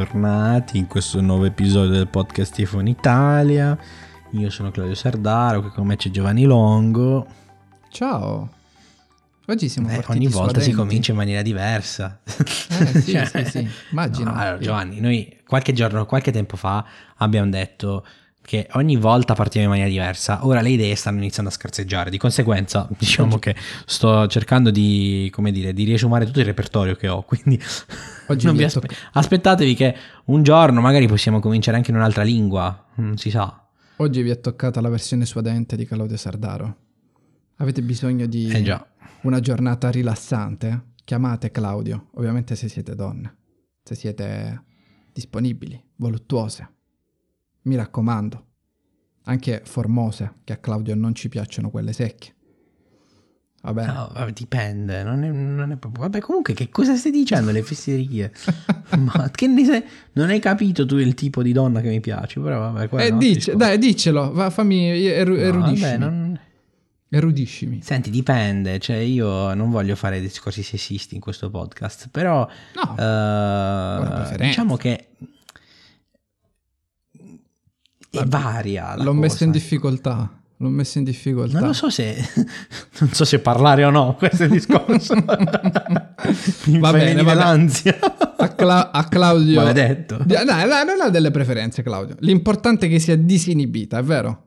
Bentornati in questo nuovo episodio del podcast Tifon Italia. Io sono Claudio Sardaro, qui con me c'è Giovanni Longo. Ciao. Oggi siamo Eh, partiti ogni volta si suadenti. comincia in maniera diversa. Eh, sì, Cioè, sì, sì, immagino. no, allora, Giovanni, noi qualche giorno, qualche tempo fa abbiamo detto che ogni volta partiamo in maniera diversa. Ora le idee stanno iniziando a scarseggiare. Di conseguenza, diciamo che sto cercando di, come dire, di riesumare tutto il repertorio che ho. Quindi Oggi non vi vi è aspe- aspettatevi che un giorno magari possiamo cominciare anche in un'altra lingua. Non si sa. Oggi vi è toccata la versione suadente di Claudio Sardaro. Avete bisogno di Eh una giornata rilassante? Chiamate Claudio, ovviamente se siete donne, se siete disponibili, voluttuose. Mi raccomando, anche formose, che a Claudio non ci piacciono quelle secche. Va bene? No, vabbè, dipende, non è, non è proprio... Vabbè, comunque, che cosa stai dicendo? Le fesserie? Ma che ne sai? Non hai capito tu il tipo di donna che mi piace, però vabbè, qua eh, dice- dai, diccelo, va, fammi, eru- erudiscimi. non... Erudiscimi. Senti, dipende, cioè io non voglio fare discorsi sessisti in questo podcast, però No, preferenza. diciamo che Vabbè, varia L'ho messo in cosa. difficoltà. L'ho messo in difficoltà. Non lo so se non so se parlare o no, questo è il discorso. Mi Va bene, vabbè. l'ansia. A, Cla- a Claudio. Maledetto. Dai, dai, non ha delle preferenze, Claudio. L'importante è che sia disinibita, è vero?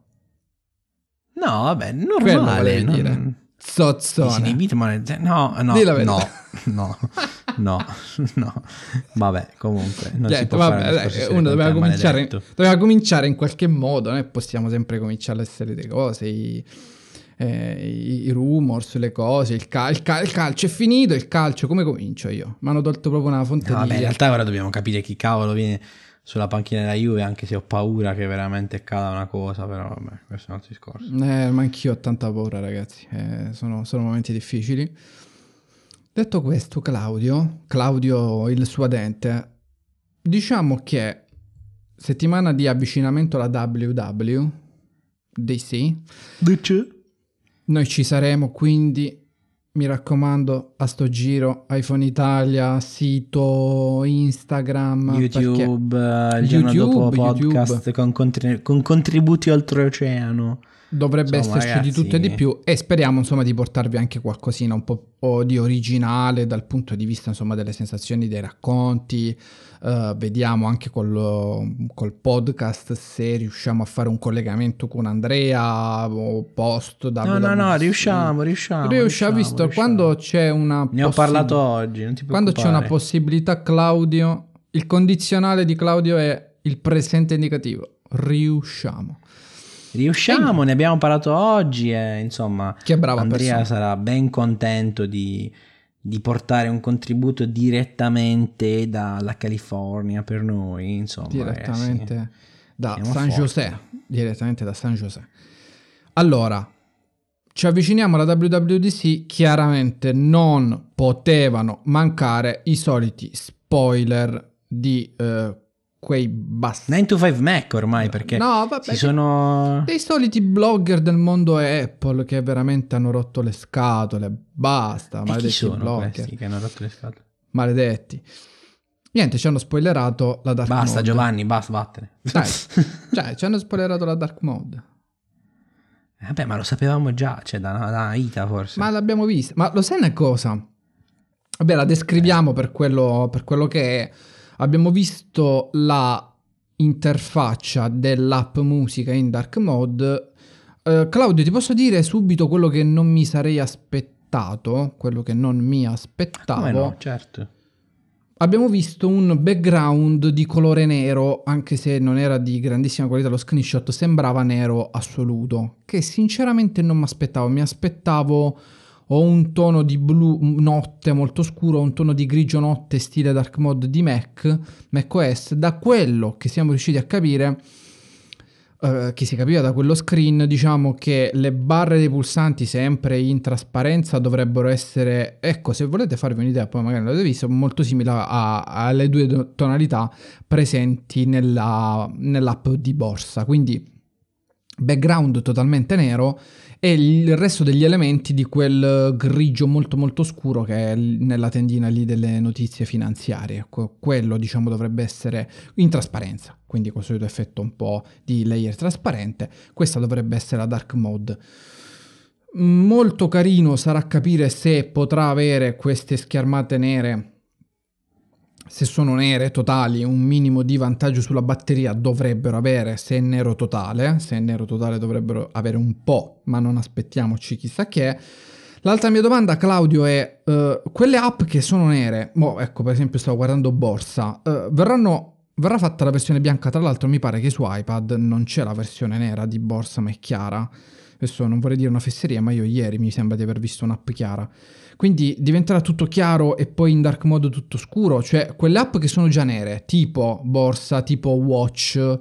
No, vabbè, Quello normale. volevi non- dire. Zozzone. Disinibito, ma no, no, no, no, no, no. Vabbè, comunque, non si Niente, può vabbè, fare uno doveva te, cominciare, maledetto. doveva cominciare in qualche modo. Noi possiamo sempre cominciare alle solite cose. I, eh, i, i rumor sulle cose. Il, cal- il cal- il calcio è finito. Il calcio, come comincio io? Mi hanno tolto proprio una fonte No, di. vabbè, in realtà ora dobbiamo capire chi cavolo viene sulla panchina della Juve, anche se ho paura che veramente cada una cosa, però vabbè, questo è un altro discorso. Eh, ma anch'io ho tanta paura, ragazzi. Eh, sono, sono momenti difficili. Detto questo, Claudio, Claudio il suadente, diciamo che settimana di avvicinamento alla WWDC, noi ci saremo, quindi mi raccomando a sto giro iPhone Italia, sito, Instagram, YouTube, eh, il giorno YouTube, dopo podcast YouTube. con, con contributi oltreoceano. Dovrebbe Insomma, esserci di ragazzi- tutto e di più e speriamo insomma di portarvi anche qualcosina un po' di originale dal punto di vista insomma delle sensazioni, dei racconti. Eh, vediamo anche col, col podcast se riusciamo a fare un collegamento con Andrea o post No, no, no, WWDC. riusciamo, riusciamo. Riusciamo, visto riusciamo. quando c'è una Ne ho parlato oggi, non ti quando c'è una possibilità Claudio il condizionale di Claudio è il presente indicativo riusciamo Riusciamo, ne abbiamo parlato oggi e insomma che brava Andrea persona sarà ben contento di, di portare un contributo direttamente dalla California per noi, insomma. direttamente ragazzi. da San forti. José direttamente da San José allora ci avviciniamo alla WWDC chiaramente non potevano mancare i soliti spoiler di eh, quei bastardi 9 to 5 Mac ormai perché no vabbè si sono... dei soliti blogger del mondo Apple che veramente hanno rotto le scatole basta E maledetti sono blogger che hanno rotto le scatole? maledetti niente ci hanno spoilerato la dark Basta mode Giovanni, basta, vattene. Dai, cioè, ci hanno spoilerato la dark mode. Vabbè, ma lo sapevamo già, cioè da, da Ita forse. Ma l'abbiamo vista. Ma lo sai una cosa? Vabbè, la descriviamo per quello, per quello che è. Abbiamo visto la interfaccia dell'app musica in dark mode. Uh, Claudio, ti posso dire subito quello che non mi sarei aspettato, quello che non mi aspettavo. Come no, certo. Abbiamo visto un background di colore nero, anche se non era di grandissima qualità lo screenshot, sembrava nero assoluto, che sinceramente non mi aspettavo, mi aspettavo o un tono di blu notte molto scuro o un tono di grigio notte stile dark mode di Mac, macOS, da quello che siamo riusciti a capire, uh, che si capiva da quello screen, diciamo che le barre dei pulsanti sempre in trasparenza dovrebbero essere, ecco se volete farvi un'idea, poi magari l'avete visto, molto simile a, alle due tonalità presenti nella, nell'app di borsa, quindi background totalmente nero e il resto degli elementi di quel grigio molto molto scuro che è nella tendina lì delle notizie finanziarie. Quello diciamo dovrebbe essere in trasparenza, quindi con il solito effetto un po' di layer trasparente. Questa dovrebbe essere la dark mode. Molto carino sarà capire se potrà avere queste schermate nere se sono nere totali, un minimo di vantaggio sulla batteria dovrebbero avere se è nero totale, se è nero totale dovrebbero avere un po', ma non aspettiamoci chissà che. L'altra mia domanda, Claudio, è uh, quelle app che sono nere, boh, ecco per esempio stavo guardando Borsa, uh, verranno, verrà fatta la versione bianca, tra l'altro mi pare che su iPad non c'è la versione nera di Borsa ma è chiara, adesso non vorrei dire una fesseria, ma io ieri mi sembra di aver visto un'app chiara. Quindi diventerà tutto chiaro e poi in dark mode tutto scuro, cioè quelle app che sono già nere, tipo borsa, tipo watch.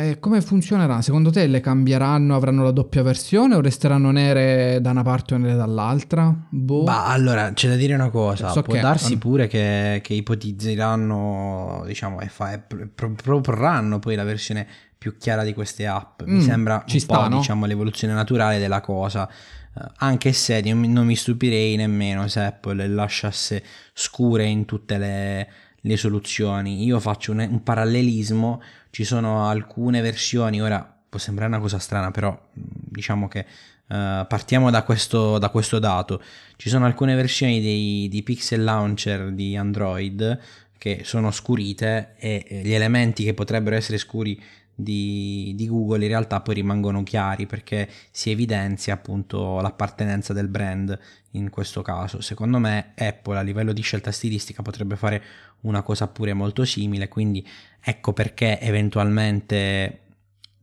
Eh, come funzionerà? Secondo te le cambieranno, avranno la doppia versione o resteranno nere da una parte o nere dall'altra? Boh. Ma allora c'è da dire una cosa: so può che... darsi pure che, che ipotizzeranno, diciamo, e fa, proporranno poi la versione più chiara di queste app. Mi mm, sembra un sta, po', no? diciamo, l'evoluzione naturale della cosa. Eh, anche se non mi stupirei nemmeno se Apple lasciasse scure in tutte le, le soluzioni. Io faccio un, un, parallelismo, ci sono alcune versioni, ora può sembrare una cosa strana, però mm, diciamo che uh, partiamo da questo, da questo, dato. Ci sono alcune versioni dei, di Pixel Launcher di Android che sono scurite e gli elementi che potrebbero essere scuri di, di, Google in realtà poi rimangono chiari perché si evidenzia appunto l'appartenenza del brand in questo caso. Secondo me Apple a livello di scelta stilistica potrebbe fare una cosa pure molto simile, quindi ecco perché eventualmente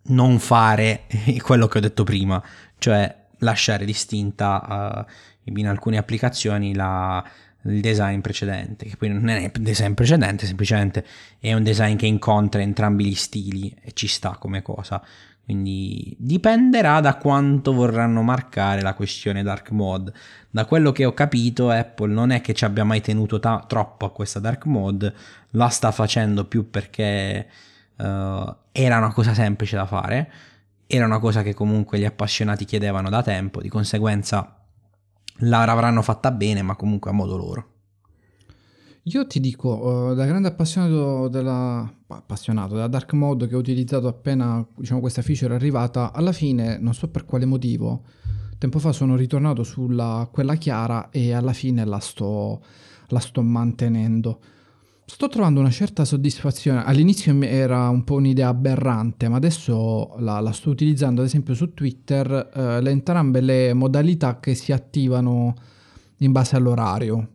non fare quello che ho detto prima, cioè lasciare distinta uh, in alcune applicazioni la, il design precedente, che poi non è un design precedente, semplicemente è un design che incontra entrambi gli stili e ci sta come cosa. Quindi dipenderà da quanto vorranno marcare la questione dark mode. Da quello che ho capito, Apple non è che ci abbia mai tenuto ta- troppo a questa dark mode, la sta facendo più perché uh, era una cosa semplice da fare, era una cosa che comunque gli appassionati chiedevano da tempo, di conseguenza l'avranno fatta bene, ma comunque a modo loro. Io ti dico, uh, da grande appassionato della, appassionato della dark mode che ho utilizzato appena diciamo, questa feature è arrivata, alla fine, non so per quale motivo, tempo fa sono ritornato sulla quella chiara e alla fine la sto, la sto mantenendo. Sto trovando una certa soddisfazione. All'inizio era un po' un'idea aberrante, ma adesso la, la sto utilizzando ad esempio su Twitter, eh, le, entrambe le modalità che si attivano in base all'orario.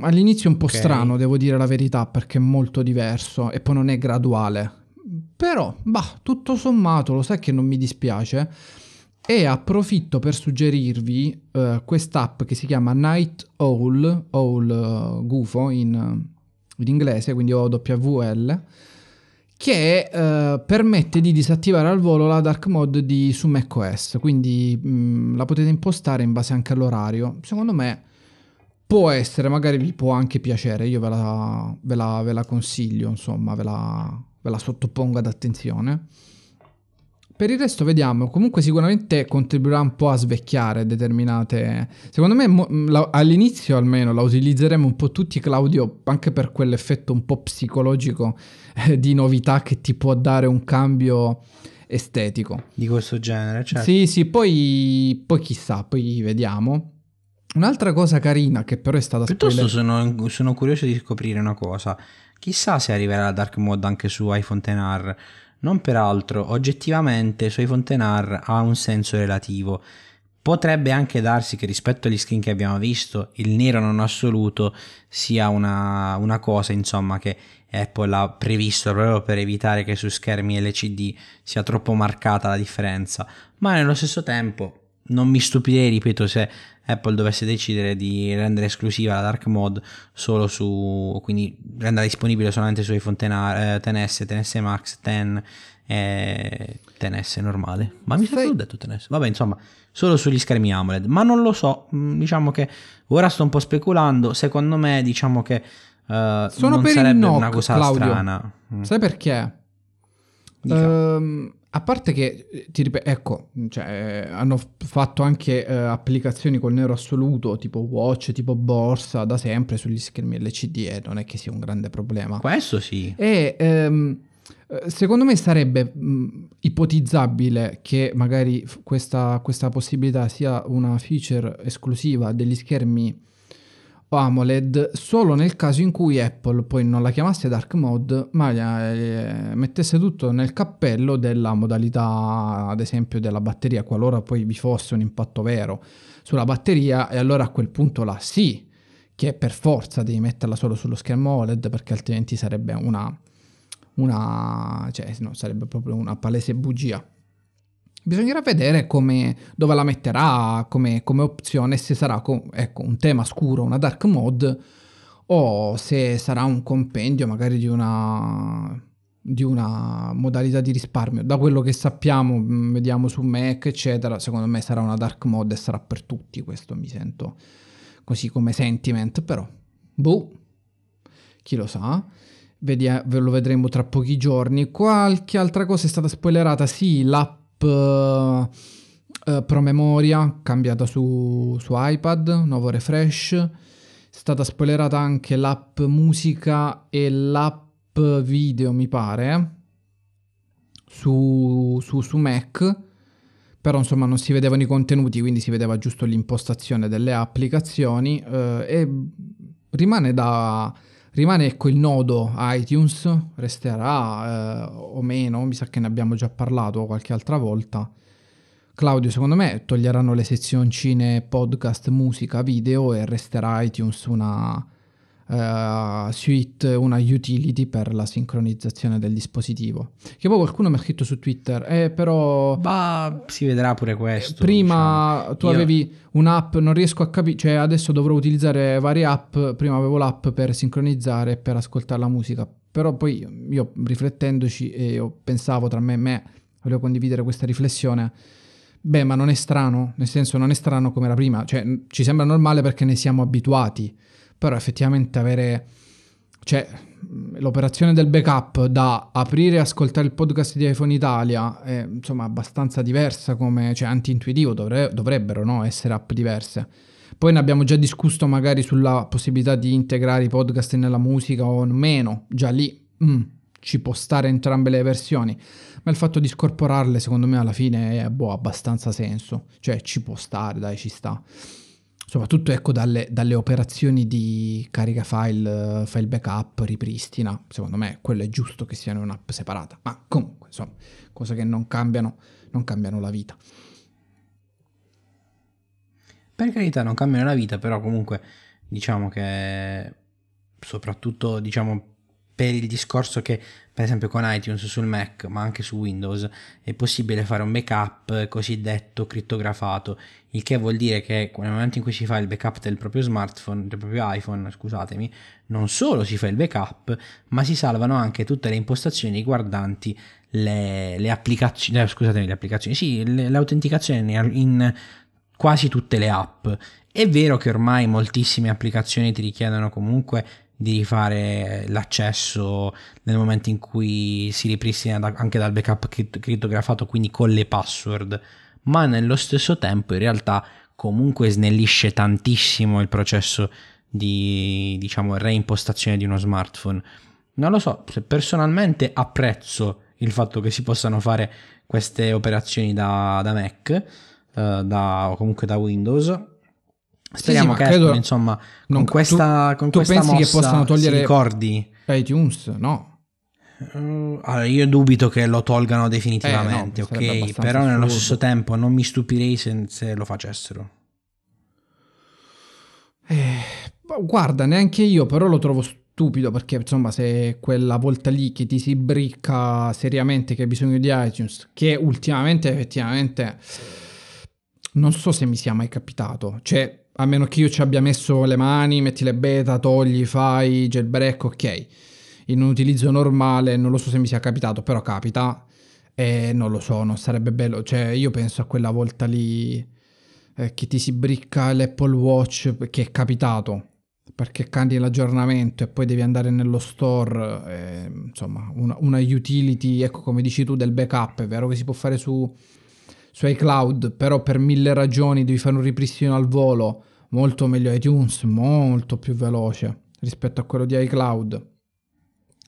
All'inizio è un po' okay. strano, devo dire la verità, perché è molto diverso e poi non è graduale. Però, bah, tutto sommato, lo sai che non mi dispiace. E approfitto per suggerirvi uh, quest'app che si chiama Night Owl, Owl uh, gufo in in inglese, quindi OWL, che eh, permette di disattivare al volo la dark mode di, su macOS, quindi mh, mm, la potete impostare in base anche all'orario. Secondo me può essere, magari vi può anche piacere, io ve la, ve la, ve la consiglio, insomma, ve la, ve la sottopongo ad attenzione. Per il resto vediamo, comunque sicuramente contribuirà un po' a svecchiare determinate... Secondo me la, all'inizio almeno la utilizzeremo un po' tutti Claudio anche per quell'effetto un po' psicologico eh, di novità che ti può dare un cambio estetico. Di questo genere, certo. Sì, sì, poi, poi chissà, poi vediamo. Un'altra cosa carina che però è stata Piuttosto sono, sono, curioso di scoprire una cosa. Chissà se arriverà la dark mode anche su iPhone XR. Non peraltro, oggettivamente su iPhone XR ha un senso relativo. Potrebbe anche darsi che rispetto agli skin che abbiamo visto, il nero non assoluto sia una, una cosa, insomma, che Apple ha previsto proprio per evitare che su schermi LCD sia troppo marcata la differenza. Ma nello stesso tempo non mi stupirei, ripeto, se Apple dovesse decidere di rendere esclusiva la dark mode solo su, quindi renderla disponibile solamente su iPhone XS, XS Max, X e XS normale. Ma mi sa che ho detto XS. Vabbè, insomma, solo sugli schermi AMOLED. Ma non lo so, mm, diciamo che ora sto un po' speculando. Secondo me, diciamo che uh, Sono non sarebbe una cosa Claudio. strana. Mm. Sai perché? Um, a parte che, eh, ti ripeto, ecco, cioè, hanno fatto anche uh, applicazioni col nero assoluto, tipo watch, tipo borsa, da sempre sugli schermi LCD e non è che sia un grande problema. Questo sì. E um, secondo me sarebbe um, ipotizzabile che magari questa, questa possibilità sia una feature esclusiva degli schermi AMOLED solo nel caso in cui Apple poi non la chiamasse dark mode ma eh, mettesse tutto nel cappello della modalità ad esempio della batteria qualora poi vi fosse un impatto vero sulla batteria e allora a quel punto la sì che per forza devi metterla solo sullo schermo OLED perché altrimenti sarebbe una, una cioè no, sarebbe proprio una palese bugia Bisognerà vedere come, dove la metterà come, come opzione, se sarà ecco, un tema scuro, una dark mode, o se sarà un compendio magari di una, di una modalità di risparmio. Da quello che sappiamo, mm, vediamo su Mac, eccetera, secondo me sarà una dark mode e sarà per tutti. Questo mi sento così come sentiment, però, boh, chi lo sa. Vedia- ve lo vedremo tra pochi giorni. Qualche altra cosa è stata spoilerata? Sì, l'app uh, promemoria cambiata su, su iPad, nuovo refresh. È stata spoilerata anche l'app musica e l'app video, mi pare, su, su, su Mac. Però insomma non si vedevano i contenuti, quindi si vedeva giusto l'impostazione delle applicazioni. Eh, e rimane da Rimane ecco il nodo iTunes, resterà eh, o meno, mi sa che ne abbiamo già parlato qualche altra volta. Claudio, secondo me toglieranno le sezioncine podcast, musica, video e resterà iTunes una, uh, suite, una utility per la sincronizzazione del dispositivo. Che poi qualcuno mi ha scritto su Twitter, eh, però... Ma si vedrà pure questo. Prima diciamo. tu Io... avevi un'app, non riesco a capire, cioè adesso dovrò utilizzare varie app, prima avevo l'app per sincronizzare e per ascoltare la musica, però poi io riflettendoci e io pensavo tra me e me, volevo condividere questa riflessione. Beh, ma non è strano, nel senso non è strano come era prima, cioè ci sembra normale perché ne siamo abituati però effettivamente avere cioè l'operazione del backup da aprire e ascoltare il podcast di iPhone Italia è insomma abbastanza diversa come cioè anti-intuitivo dovre, dovrebbero no? essere app diverse poi ne abbiamo già discusso magari sulla possibilità di integrare i podcast nella musica o meno già lì mm, ci può stare entrambe le versioni ma il fatto di scorporarle secondo me alla fine è boh, abbastanza senso cioè ci può stare dai ci sta soprattutto ecco dalle, dalle, operazioni di carica file, file backup, ripristina, secondo me quello è giusto che siano un'app separata, ma comunque insomma, cose che non cambiano, non cambiano la vita. Per carità non cambiano la vita, però comunque diciamo che soprattutto diciamo per il discorso che per esempio con iTunes sul Mac ma anche su Windows è possibile fare un backup cosiddetto crittografato il che vuol dire che nel momento in cui si fa il backup del proprio smartphone del proprio iPhone scusatemi non solo si fa il backup ma si salvano anche tutte le impostazioni riguardanti le, le applicazioni eh, scusatemi le applicazioni sì le, l'autenticazione in quasi tutte le app. È vero che ormai moltissime applicazioni ti richiedono comunque di rifare l'accesso nel momento in cui si ripristina da, anche dal backup crittografato, quindi con le password, ma nello stesso tempo in realtà comunque snellisce tantissimo il processo di diciamo reimpostazione di uno smartphone. Non lo so, personalmente apprezzo il fatto che si possano fare queste operazioni da, da Mac, eh, da, o comunque da Windows, Speriamo sì, che credo, Apple, insomma, non, con questa, tu, con tu questa pensi mossa che possano togliere si ricordi? iTunes? No. Uh, allora, io dubito che lo tolgano definitivamente, Eh, no, ok? Però nello stesso tempo non mi stupirei se, se lo facessero. Eh, guarda, neanche io, però lo trovo stupido perché insomma se quella volta lì che ti si bricca seriamente che hai bisogno di iTunes, che ultimamente effettivamente non so se mi sia mai capitato, cioè a meno che io ci abbia messo le mani, metti le beta, togli, fai jailbreak, ok. In un utilizzo normale non lo so se mi sia capitato, però capita e non lo so, non sarebbe bello, cioè io penso a quella volta lì eh, che ti si bricca l'Apple Watch che è capitato perché candi l'aggiornamento e poi devi andare nello store, eh, insomma, una, una utility, ecco come dici tu, del backup, è vero che si può fare su, su iCloud, però per mille ragioni devi fare un ripristino al volo, molto meglio iTunes, molto più veloce rispetto a quello di iCloud,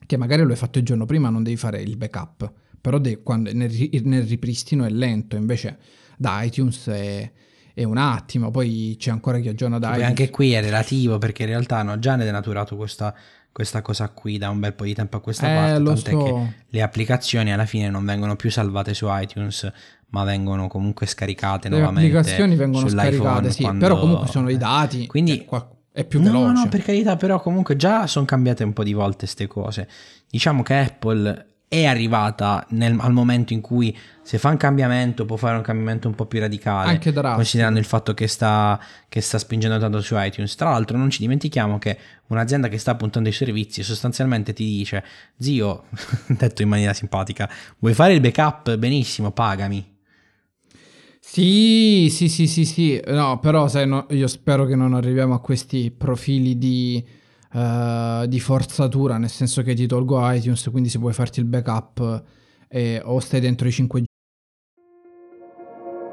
che magari lo hai fatto il giorno prima, non devi fare il backup, però de- quando, nel, nel ripristino è lento, invece da iTunes è è un attimo, poi c'è ancora chi aggiorna da Poi iTunes. anche qui è relativo perché in realtà hanno già denaturato questa, questa cosa qui da un bel po' di tempo a questa Eh, parte, tant'è so. che le applicazioni alla fine non vengono più salvate su iTunes, ma vengono comunque scaricate Le nuovamente applicazioni vengono scaricate, sì, però comunque sono i dati, Quindi cioè, è più no, veloce. No, per carità, però comunque già sono cambiate un po' di volte queste cose. Diciamo che Apple è arrivata nel- al momento in cui se fa un cambiamento può fare un cambiamento un po' più radicale, Anche drastico. considerando il fatto che sta, che sta spingendo tanto su iTunes. Tra l'altro non ci dimentichiamo che un'azienda che sta puntando i servizi sostanzialmente ti dice, zio, detto in maniera simpatica, vuoi fare il backup? Benissimo, pagami. Sì, sì, sì, sì, sì, no, però sai, no, io spero che non arriviamo a questi profili di, eh, di forzatura, nel senso che ti tolgo iTunes, quindi se vuoi farti il backup eh, o stai dentro i 5G.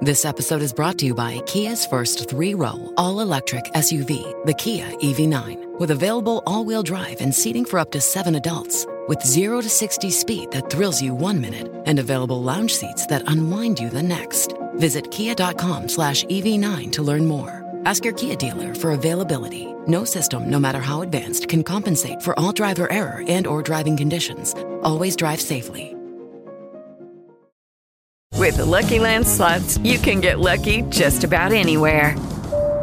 This episode is brought to you by Kia's first three row, all electric SUV, the Kia EV9, with available all wheel drive and seating for up to seven adults. With 0 to 60 speed that thrills you one minute and available lounge seats that unwind you the next. Visit kia.com slash EV9 to learn more. Ask your Kia dealer for availability. No system, no matter how advanced, can compensate for all driver error and or driving conditions. Always drive safely. With the Lucky Land slots, you can get lucky just about anywhere.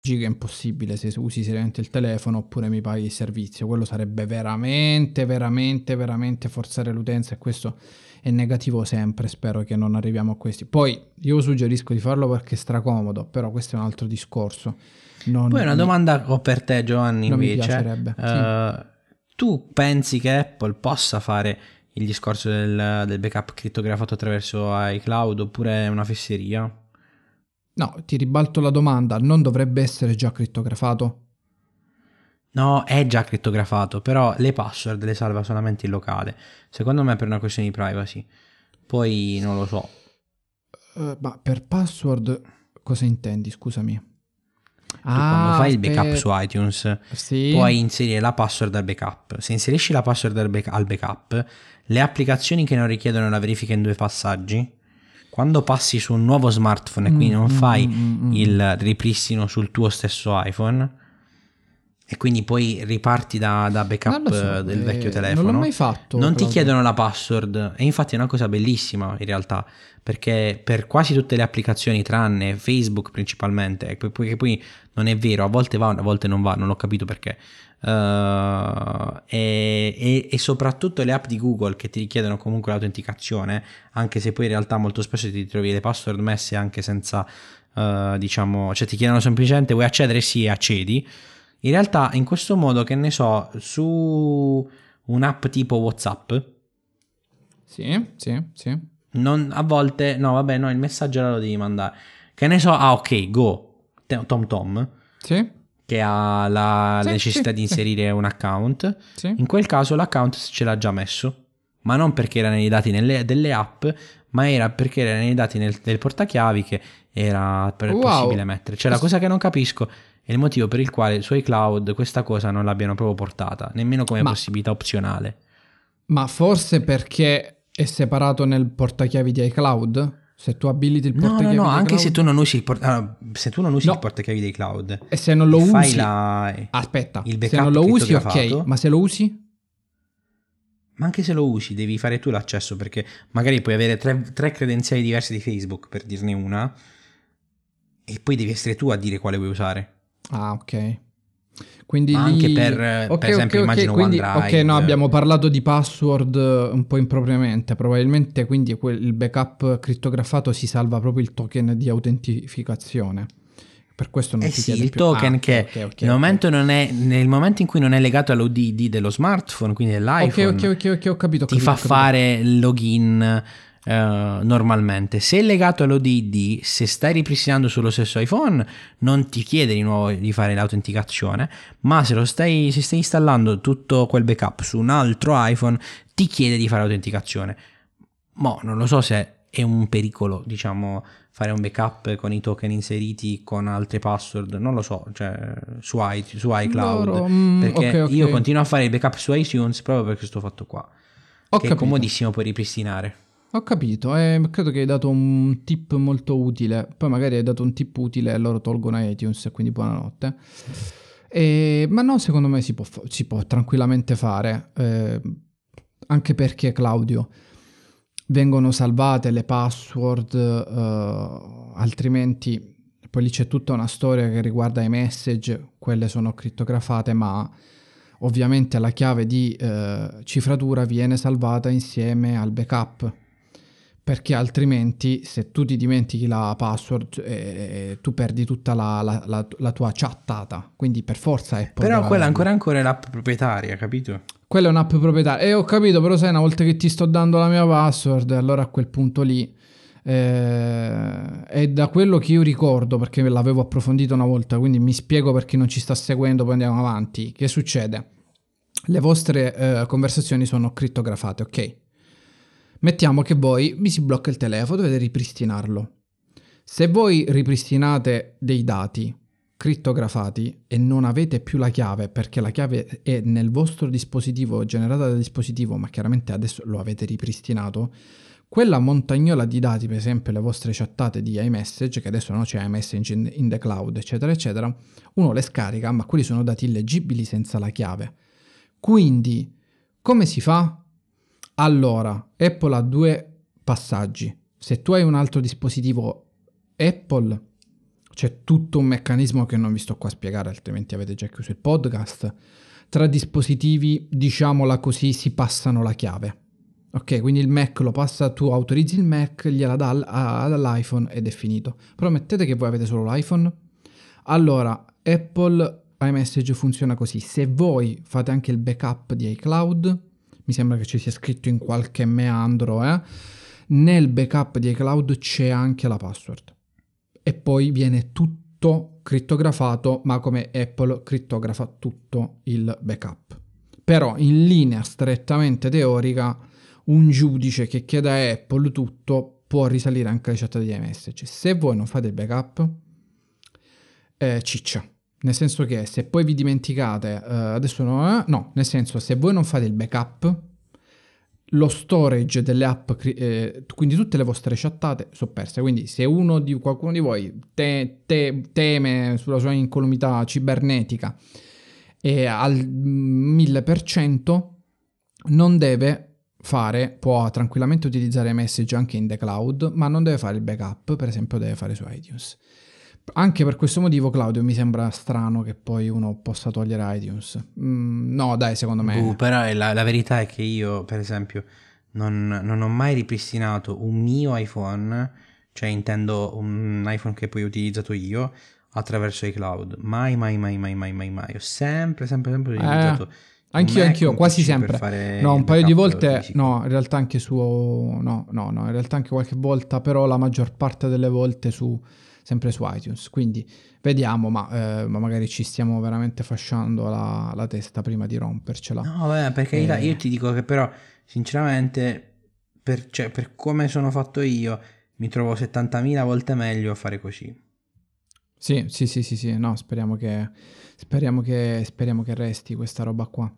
Che è impossibile se usi seriamente il telefono oppure mi paghi il servizio. Quello sarebbe veramente, veramente, veramente forzare l'utenza e questo è negativo sempre. Spero che non arriviamo a questi. Poi io suggerisco di farlo perché è stracomodo, però questo è un altro discorso. Non Poi una mi- domanda ho per te Giovanni Non invece. piacerebbe, sì. Tu pensi che Apple possa fare il discorso del, del backup crittografato attraverso iCloud oppure è una fesseria? No, ti ribalto la domanda. Non dovrebbe essere già crittografato? No, è già crittografato, però le password le salva solamente in locale. Secondo me per una questione di privacy. Poi non lo so. Eh, ma per password cosa intendi? Scusami. Tu quando fai il backup su iTunes Sì. puoi inserire la password al backup. Se inserisci la password al, back- al backup, le applicazioni che non richiedono la verifica in due passaggi, quando passi su un nuovo smartphone e quindi non Mm, fai mm, mm, mm. il ripristino sul tuo stesso iPhone, e quindi poi riparti da, da backup Non so, eh, del eh, vecchio non telefono. l'ho mai fatto, Non ti chiedono la password. E infatti è una cosa bellissima in realtà. Perché per quasi tutte le applicazioni, tranne Facebook principalmente, e che poi non è vero, a volte va, a volte non va, non ho capito perché. Eh, e, e- e soprattutto le app di Google che ti richiedono comunque l'autenticazione, anche se poi in realtà molto spesso ti trovi le password messe anche senza, eh, diciamo, cioè ti chiedono semplicemente vuoi accedere? Sì, accedi. In realtà in questo modo, che ne so, su un'app tipo WhatsApp, Sì, sì, sì. non, a volte, no, vabbè, no, il messaggio lo devi mandare. Che ne so, ah, ok, go, te- Tom Tom. Sì. Che ha la Sì, necessità sì, di sì. inserire un account, Sì. in quel caso l'account ce l'ha già messo, ma non perché era nei dati nelle- delle app, ma era perché era nei dati nel, del portachiavi che era Wow. possibile mettere. Cioè la cosa che non capisco è il motivo per il quale su iCloud questa cosa non l'abbiano proprio portata, nemmeno come Ma- possibilità opzionale. Ma forse perché è separato nel portachiavi di iCloud? Se tu abiliti il No, no, portachiavi no, di anche iCloud- se tu non usi il, port- tu non usi No. il portachiavi dei cloud E se non lo fai usi... la- Aspetta, il se non lo usi ok, ma se lo usi? Ma anche se lo usi, devi fare tu l'accesso perché magari puoi avere tre, tre credenziali diverse di Facebook, per dirne una, e poi devi essere tu a dire quale vuoi usare. Ah, ok. Quindi Ma lì- anche per, eh, per esempio, ok, ok, immagino quindi- OneDrive. Ok, no, abbiamo parlato di password eh, un po' impropriamente. Probabilmente quindi quel- il backup crittografato si salva proprio il token di autentificazione. Per questo non Eh ti sì, chiede il più- token Ah, che nel, momento non è, nel momento in cui non è legato all'ODD dello smartphone, quindi dell'iPhone, ok, ok, ok, ho capito. ho ti capito, fa ho capito. fare il login eh, normalmente. Se è legato all'ODD, se stai ripristinando sullo stesso iPhone, non ti chiede di nuovo di fare l'autenticazione, ma se lo stai, se stai installando tutto quel backup su un altro iPhone, ti chiede di fare l'autenticazione. Mo, non lo so se è un pericolo, diciamo, fare un backup con i token inseriti con altre password, non lo so, cioè su, i, su iCloud, Loro, mm, perché ok, ok. io continuo a fare il backup su iTunes proprio per questo fatto qua, Ho che è capito. comodissimo poi ripristinare. Ho capito, eh, credo che hai dato un tip molto utile. Poi magari hai dato un tip utile e loro tolgono iTunes, e quindi buonanotte. E- ma no, secondo me si può, si può tranquillamente fare. eh, anche perché, Claudio, vengono salvate le password, eh, altrimenti poi lì c'è tutta una storia che riguarda i message, quelle sono crittografate, ma ovviamente la chiave di eh, cifratura viene salvata insieme al backup perché altrimenti se tu ti dimentichi la password eh, tu perdi tutta la, la- la- la tua chattata. Quindi per forza Apple Però quella ancora ancora è l'app proprietaria, capito? quella è un'app proprietaria. E ho capito però sai una volta che ti sto dando la mia password allora a quel punto lì eh, è da quello che io ricordo perché l'avevo approfondito una volta quindi mi spiego per chi non ci sta seguendo poi andiamo avanti. Che succede? Le vostre eh, conversazioni sono crittografate ok mettiamo che voi vi si blocca il telefono dovete ripristinarlo se voi ripristinate dei dati crittografati e non avete più la chiave perché la chiave è nel vostro dispositivo generata dal dispositivo ma chiaramente adesso lo avete ripristinato quella montagnola di dati per esempio le vostre chattate di iMessage che adesso no c'è iMessage in, in the cloud eccetera eccetera uno le scarica ma quelli sono dati illeggibili senza la chiave quindi come si fa? Allora Apple ha due passaggi se tu hai un altro dispositivo Apple c'è tutto un meccanismo che non vi sto qua a spiegare, altrimenti avete già chiuso il podcast. Tra dispositivi, diciamola così, si passano la chiave. Ok, quindi il Mac lo passa, tu autorizzi il Mac, gliela dà al- a- dall'iPhone ed è finito. Però mettete che voi avete solo l'iPhone. Allora, Apple iMessage funziona così. Se voi fate anche il backup di iCloud, mi sembra che ci sia scritto in qualche meandro, eh? Nel backup di iCloud c'è anche la password e poi viene tutto crittografato, ma come Apple crittografa tutto il backup. Però in linea strettamente teorica, un giudice che chiede a Apple tutto può risalire anche alle chat di iMessage. Se voi non fate il backup, eh, ciccia. Nel senso che se poi vi dimenticate, eh, adesso no, eh, no, nel senso se voi non fate il backup, lo storage delle app, eh, quindi tutte le vostre chattate sono perse. Quindi se di qualcuno di voi te- te- teme sulla sua incolumità cibernetica e al 1000% non deve fare, può tranquillamente utilizzare message anche in the cloud, ma non deve fare il backup, per esempio deve fare su iTunes. Anche per questo motivo, Claudio, mi sembra strano che poi uno possa togliere iTunes. Mm, no, dai, secondo me... Boh, però la, la verità è che io, per esempio, non, non ho mai ripristinato un mio iPhone, cioè intendo un iPhone che poi ho utilizzato io, attraverso iCloud. Mai, mai, mai, mai, mai, mai, mai. Ho sempre, sempre, sempre utilizzato. un Anch'io, anch'io, quasi sempre. No, un paio di volte, no, in realtà anche su, no, no, no, in realtà anche qualche volta, però la maggior parte delle volte su sempre su iTunes. Quindi vediamo, ma, eh, ma magari ci stiamo veramente fasciando la, la, testa prima di rompercela. No, vabbè, perché eh. io ti dico che però, sinceramente, per, cioè, per come sono fatto io, mi trovo 70.000 volte meglio a fare così. Sì, sì, sì, sì, sì, no, speriamo che, speriamo che, speriamo che resti questa roba qua.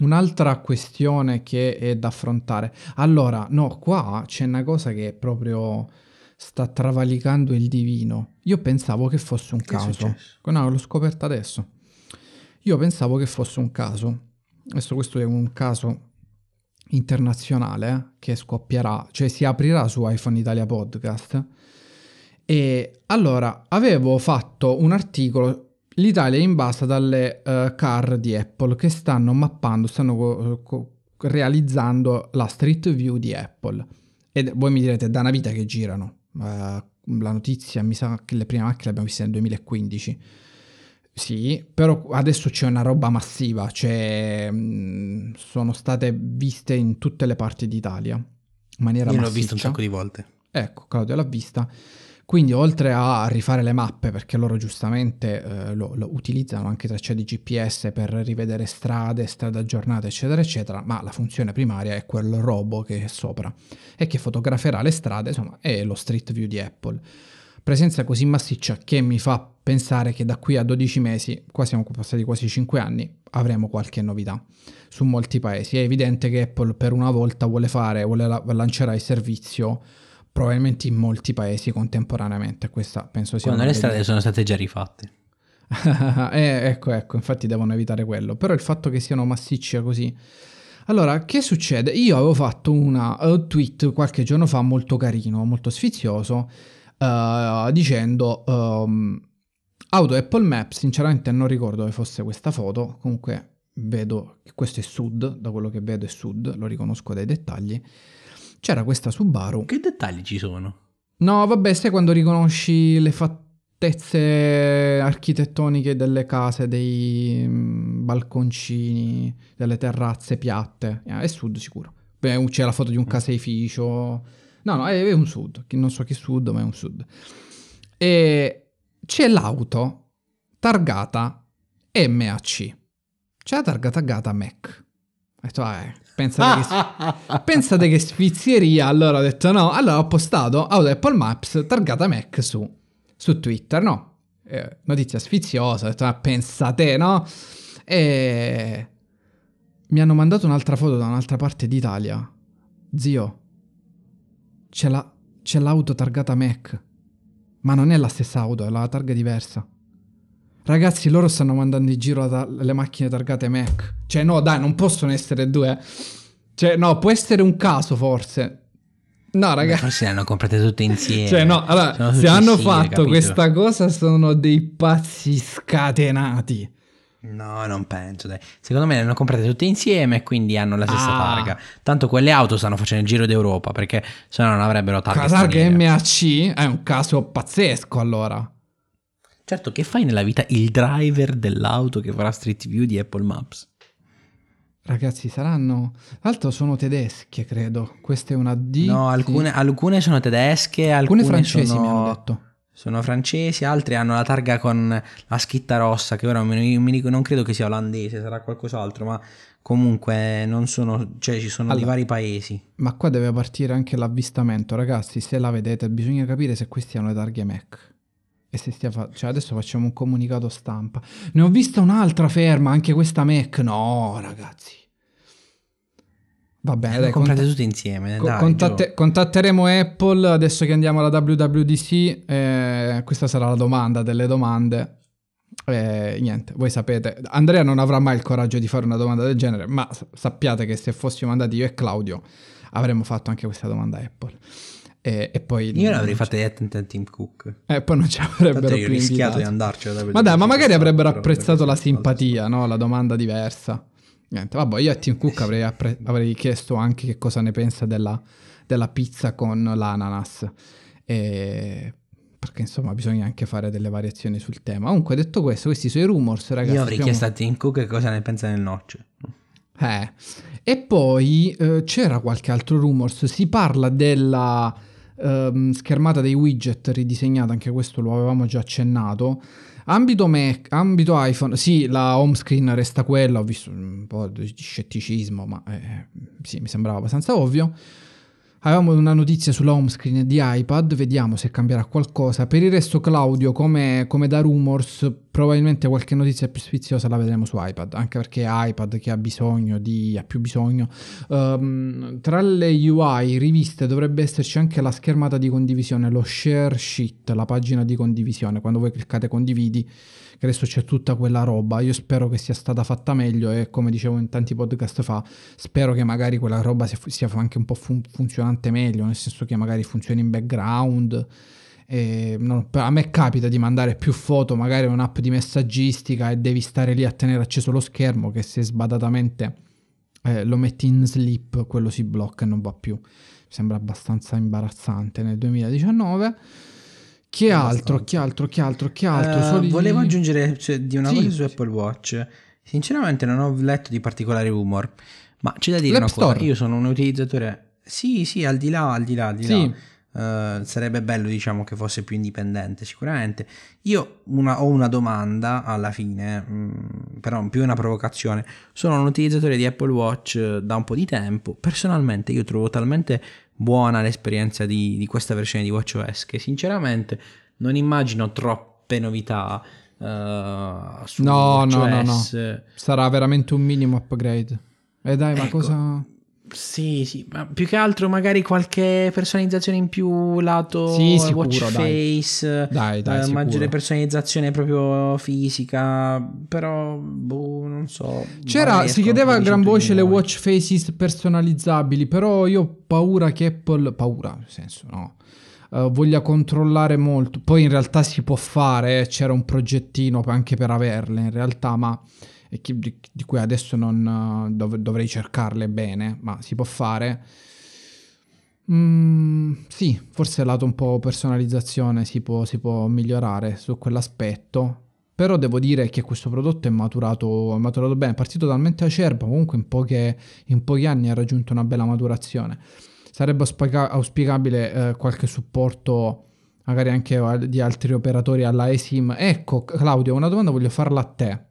Un'altra questione che è da affrontare. Allora, no, qua c'è una cosa che proprio sta travalicando il divino. Io pensavo che fosse un che caso. No, l'ho scoperto adesso. Io pensavo che fosse un caso. Adesso questo è un caso internazionale eh, che scoppierà, cioè si aprirà su iPhone Italia Podcast. E allora avevo fatto un articolo L'Italia è invasa dalle uh, car di Apple che stanno mappando, stanno co- co- realizzando la Street View di Apple. E voi mi direte, da una vita che girano. Uh, la notizia mi sa che le prime macchine le abbiamo viste nel 2015. Sì, però adesso c'è una roba massiva, cioè mh, sono state viste in tutte le parti d'Italia. In maniera Io l'ho vista un sacco di volte. Ecco, Claudio l'ha vista. Quindi oltre a rifare le mappe, perché loro giustamente eh, lo, lo, utilizzano anche tracciati GPS per rivedere strade, strade aggiornate, eccetera, eccetera, ma la funzione primaria è quel robo che è sopra e che fotograferà le strade, insomma, è lo Street View di Apple. Presenza così massiccia che mi fa pensare che da qui a 12 mesi, qua siamo passati quasi 5 anni, avremo qualche novità su molti paesi. È evidente che Apple per una volta vuole fare, vuole la- lancerà il servizio probabilmente in molti paesi contemporaneamente. Questa penso sia Quando le strade sono state già rifatte. eh, ecco, ecco, infatti devono evitare quello. Però il fatto che siano massicci così. Allora, che succede? Io avevo fatto una, un tweet qualche giorno fa molto carino, molto sfizioso, uh, dicendo um, auto Apple Maps, sinceramente non ricordo dove fosse questa foto, comunque vedo che questo è sud, da quello che vedo è sud, lo riconosco dai dettagli c'era questa Subaru. Che dettagli ci sono? No, vabbè, sai quando riconosci le fattezze architettoniche delle case, dei mm, balconcini, delle terrazze piatte. Eh, è sud sicuro. Beh, c'è la foto di un mm. caseificio. No, no, è, un sud. Non so che sud, ma è un sud. E c'è l'auto targata MAC. C'è la targa taggata Mac. Ho detto, ah, eh, pensate, che, pensate che sfizieria. Allora ho detto no. Allora ho postato auto Apple Maps targata Mac su, su Twitter, no? Eh, notizia sfiziosa. Ho detto, ah, pensate, no? E mi hanno mandato un'altra foto da un'altra parte d'Italia. Zio, c'è, la, c'è l'auto targata Mac. Ma non è la stessa auto, è la targa diversa. Ragazzi, loro stanno mandando in giro ta- le macchine targate Mac. Cioè, no, dai, non possono essere due. Cioè, no, può essere un caso forse. No, ragazzi. Forse le hanno comprate tutte insieme. Cioè, no, allora, se hanno simili, fatto capito? questa cosa sono dei pazzi scatenati. No, non penso, dai. Secondo me le hanno comprate tutte insieme e quindi hanno la stessa ah. targa. Tanto quelle auto stanno facendo il giro d'Europa perché se no non avrebbero targa. La targa MAC è un caso pazzesco allora. Certo, che fai nella vita il driver dell'auto che farà Street View di Apple Maps? Ragazzi, saranno. Tra l'altro sono tedesche, credo. Questa è una D. No, alcune, alcune sono tedesche, alcune, alcune francesi sono... mi hanno detto. Sono francesi, altre hanno la targa con la scritta rossa, che ora mi, mi, non credo che sia olandese, sarà qualcos'altro, ma comunque non sono, cioè ci sono allora, di vari paesi. Ma qua deve partire anche l'avvistamento, ragazzi, se la vedete bisogna capire se queste hanno le targhe Mac. E se stia fa- cioè adesso facciamo un comunicato stampa. Ne ho vista un'altra ferma, anche questa Mac. No, ragazzi. Va bene, eh, dai, comprate cont- tutte insieme. Co- dai, contatte- contatteremo Apple adesso che andiamo alla WWDC. Eh, questa sarà la domanda delle domande. Eh, niente, voi sapete, Andrea non avrà mai il coraggio di fare una domanda del genere, ma sappiate che se fossimo andati io e Claudio avremmo fatto anche questa domanda a Apple. E, e poi io l'avrei fatta direttamente a Tim Cook. E poi non ci avrebbero più rischiato di andarci. Ma dai, ma magari avrebbero apprezzato la simpatia, no? La domanda diversa. Niente, vabbè, io a Tim Cook avrei, appre- avrei chiesto anche che cosa ne pensa della, della pizza con l'ananas. E perché insomma bisogna anche fare delle variazioni sul tema. Comunque detto questo, questi sono i rumors, ragazzi. Io avrei abbiamo... chiesto a Tim Cook cosa ne pensa del nocce. Eh. E poi eh, c'era qualche altro rumors, si parla della Ehm, schermata dei widget ridisegnata, anche questo lo avevamo già accennato. Ambito, Mac, ambito iPhone, sì, la home screen resta quella, ho visto un po' di scetticismo, ma eh, sì, mi sembrava abbastanza ovvio. Avevamo una notizia sulla home screen di iPad, vediamo se cambierà qualcosa. Per il resto, Claudio, come, come, da rumors, probabilmente qualche notizia più sfiziosa la vedremo su iPad, anche perché iPad che ha bisogno di, ha più bisogno. Um, tra le UI riviste dovrebbe esserci anche la schermata di condivisione, lo share sheet, la pagina di condivisione. Quando voi cliccate condividi che adesso c'è tutta quella roba. Io spero che sia stata fatta meglio e come dicevo in tanti podcast fa, spero che magari quella roba sia, anche un po' fun- funzionante meglio, nel senso che magari funzioni in background. E, no, a me capita di mandare più foto, magari un'app di messaggistica e devi stare lì a tenere acceso lo schermo che se sbadatamente eh, lo metti in sleep, quello si blocca e non va più. Sembra abbastanza imbarazzante nel 2019. Che altro, che altro, che altro, che altro? Uh, Soli... Volevo aggiungere cioè, di una sì, cosa su. Apple Watch. Sinceramente non ho letto di particolari rumor, ma c'è da dire L'App una Store. cosa, io sono un utilizzatore... Sì, sì, al di là, al di là, al di sì. là. Uh, sarebbe bello diciamo che fosse più indipendente sicuramente io una, ho una domanda alla fine mh, mm, però più una provocazione sono un utilizzatore di Apple Watch da un po' di tempo personalmente io trovo talmente buona l'esperienza di, di questa versione di WatchOS che sinceramente non immagino troppe novità uh, su no, WatchOS. No, no, no, sarà veramente un minimo upgrade. E eh dai, ecco, ma cosa... Sì, sì, ma più che altro magari qualche personalizzazione in più lato sì, sicuro, watch dai. face, dai, dai, eh, maggiore personalizzazione proprio fisica, però boh, non so. C'era, si chiedeva a gran voce le watch faces personalizzabili, però io ho paura che Apple, paura nel senso no, uh, voglia controllare molto, poi in realtà si può fare, c'era un progettino anche per averle in realtà, ma e chi, di, di, cui adesso non dov, dovrei cercarle bene, ma si può fare. Mm, sì, forse lato un po' personalizzazione si può, si può, migliorare su quell'aspetto. Però devo dire che questo prodotto è maturato, è maturato bene, è partito talmente acerbo, comunque in, poche, in, pochi anni ha raggiunto una bella maturazione. Sarebbe auspicabile eh, qualche supporto magari anche di altri operatori alla eSIM. Ecco, Claudio, una domanda voglio farla a te.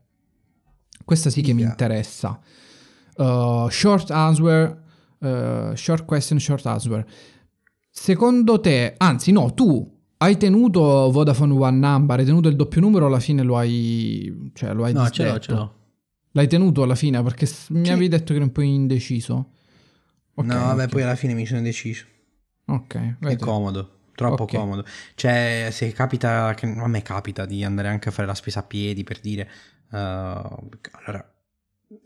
Questa sì che mi interessa. Uh, short answer, uh, short question, short answer. Secondo te, anzi no, tu hai tenuto Vodafone One Number, hai tenuto il doppio numero, alla fine lo hai, cioè lo hai No, ce l'ho, ce l'ho. L'hai tenuto alla fine perché sì. mi avevi detto che eri un po' indeciso. Okay, no, vabbè, okay. poi alla fine mi sono deciso. Ok. È comodo, troppo okay. comodo. Cioè, se capita, che a me capita di andare anche a fare la spesa a piedi per dire, Uh, allora,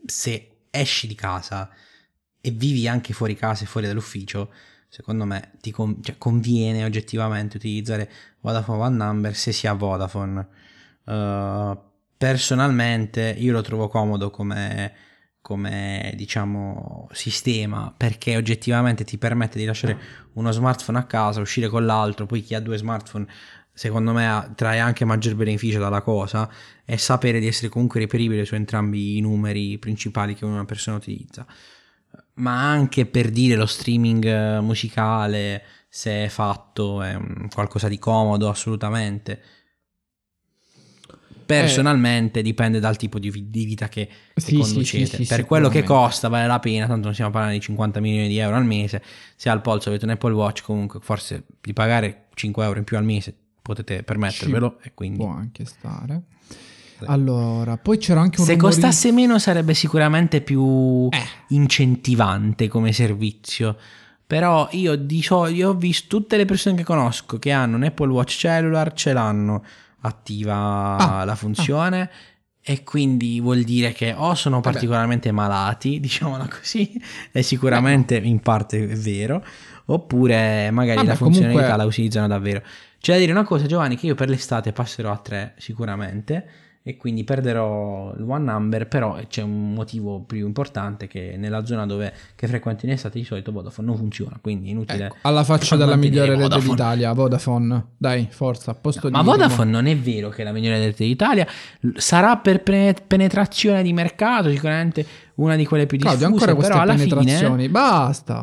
se esci di casa e vivi anche fuori casa e fuori dall'ufficio, secondo me ti con- cioè, conviene oggettivamente utilizzare Vodafone One Number se si ha Vodafone. Uh, personalmente io lo trovo comodo come, come diciamo sistema perché oggettivamente ti permette di lasciare uno smartphone a casa, uscire con l'altro, poi chi ha due smartphone secondo me trae anche maggior beneficio dalla cosa è sapere di essere comunque reperibile su entrambi i numeri principali che una persona utilizza. Ma anche per dire lo streaming eh, musicale se è fatto è qualcosa di comodo assolutamente personalmente eh, dipende dal tipo di, di vita che, sì, conducete sì, sì, per quello che costa vale la pena tanto non stiamo parlando di 50 milioni di euro al mese se al polso avete un Apple Watch comunque forse di pagare 5 euro in più al mese potete permettervelo e quindi può anche stare. Allora, poi c'era anche un Se rumorino... costasse meno sarebbe sicuramente più eh. incentivante come servizio. Però io di solito ho visto tutte le persone che conosco che hanno un Apple Watch Cellular ce l'hanno attiva ah, la funzione ah. e quindi vuol dire che o sono Vabbè. particolarmente malati, diciamola così, e sicuramente no. in parte è vero, oppure magari Vabbè, la funzionalità comunque... la utilizzano davvero. C'è da dire una cosa, Giovanni, che io per l'estate passerò a 3 sicuramente e quindi perderò il one number, però c'è un motivo più importante che nella zona dove che frequento in estate di solito Vodafone non funziona, quindi inutile. Ecco, alla faccia della migliore rete d'Italia, Vodafone. Dai, forza, posto no, di Ma Vodafone non è vero che è la migliore rete d'Italia, sarà per penetrazione di mercato, sicuramente una di quelle più diffuse, Claudio, ancora queste però alla penetrazioni, fine basta.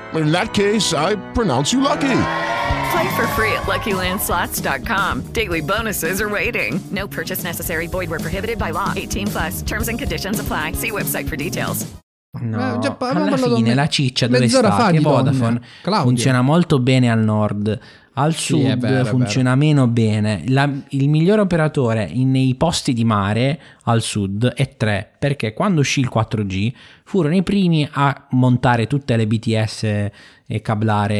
In that case, I pronounce you lucky. Play for free at LuckyLandSlots.com. Daily bonuses are waiting. No purchase necessary. Void where prohibited by law. 18 plus. Terms and conditions apply. See website for details. No, Eh, già, alla fine me- la ciccia dove sta? fa Che. Vodafone funziona molto bene al nord, al Sì, sud vero, funziona meno bene. La- il migliore operatore in- nei posti di mare al sud è 3 perché quando uscì il 4G furono i primi a montare tutte le BTS e cablare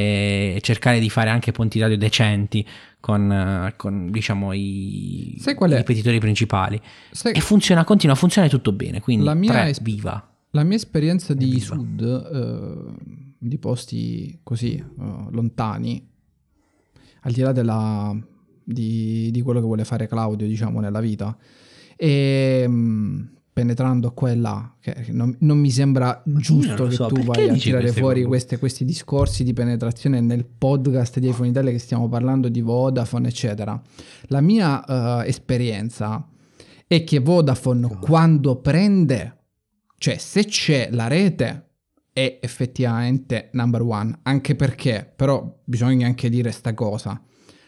e cercare di fare anche ponti radio decenti con, eh, con, diciamo i, i ripetitori principali Sai- e funziona, continua a funzionare tutto bene quindi La mia 3 es- viva La mia esperienza di Viva. sud, eh, di posti così eh, lontani, al di là della- di, di quello che vuole fare Claudio, diciamo, nella vita, e mm, penetrando qua e là, non, non mi sembra giusto non lo che so, tu vai a tirare fuori queste- questi discorsi di penetrazione nel podcast di iPhone Italia che stiamo parlando di Vodafone, eccetera. La mia eh, esperienza è che Vodafone quando prende cioè, se c'è la rete è effettivamente number one, anche perché, però bisogna anche dire sta cosa,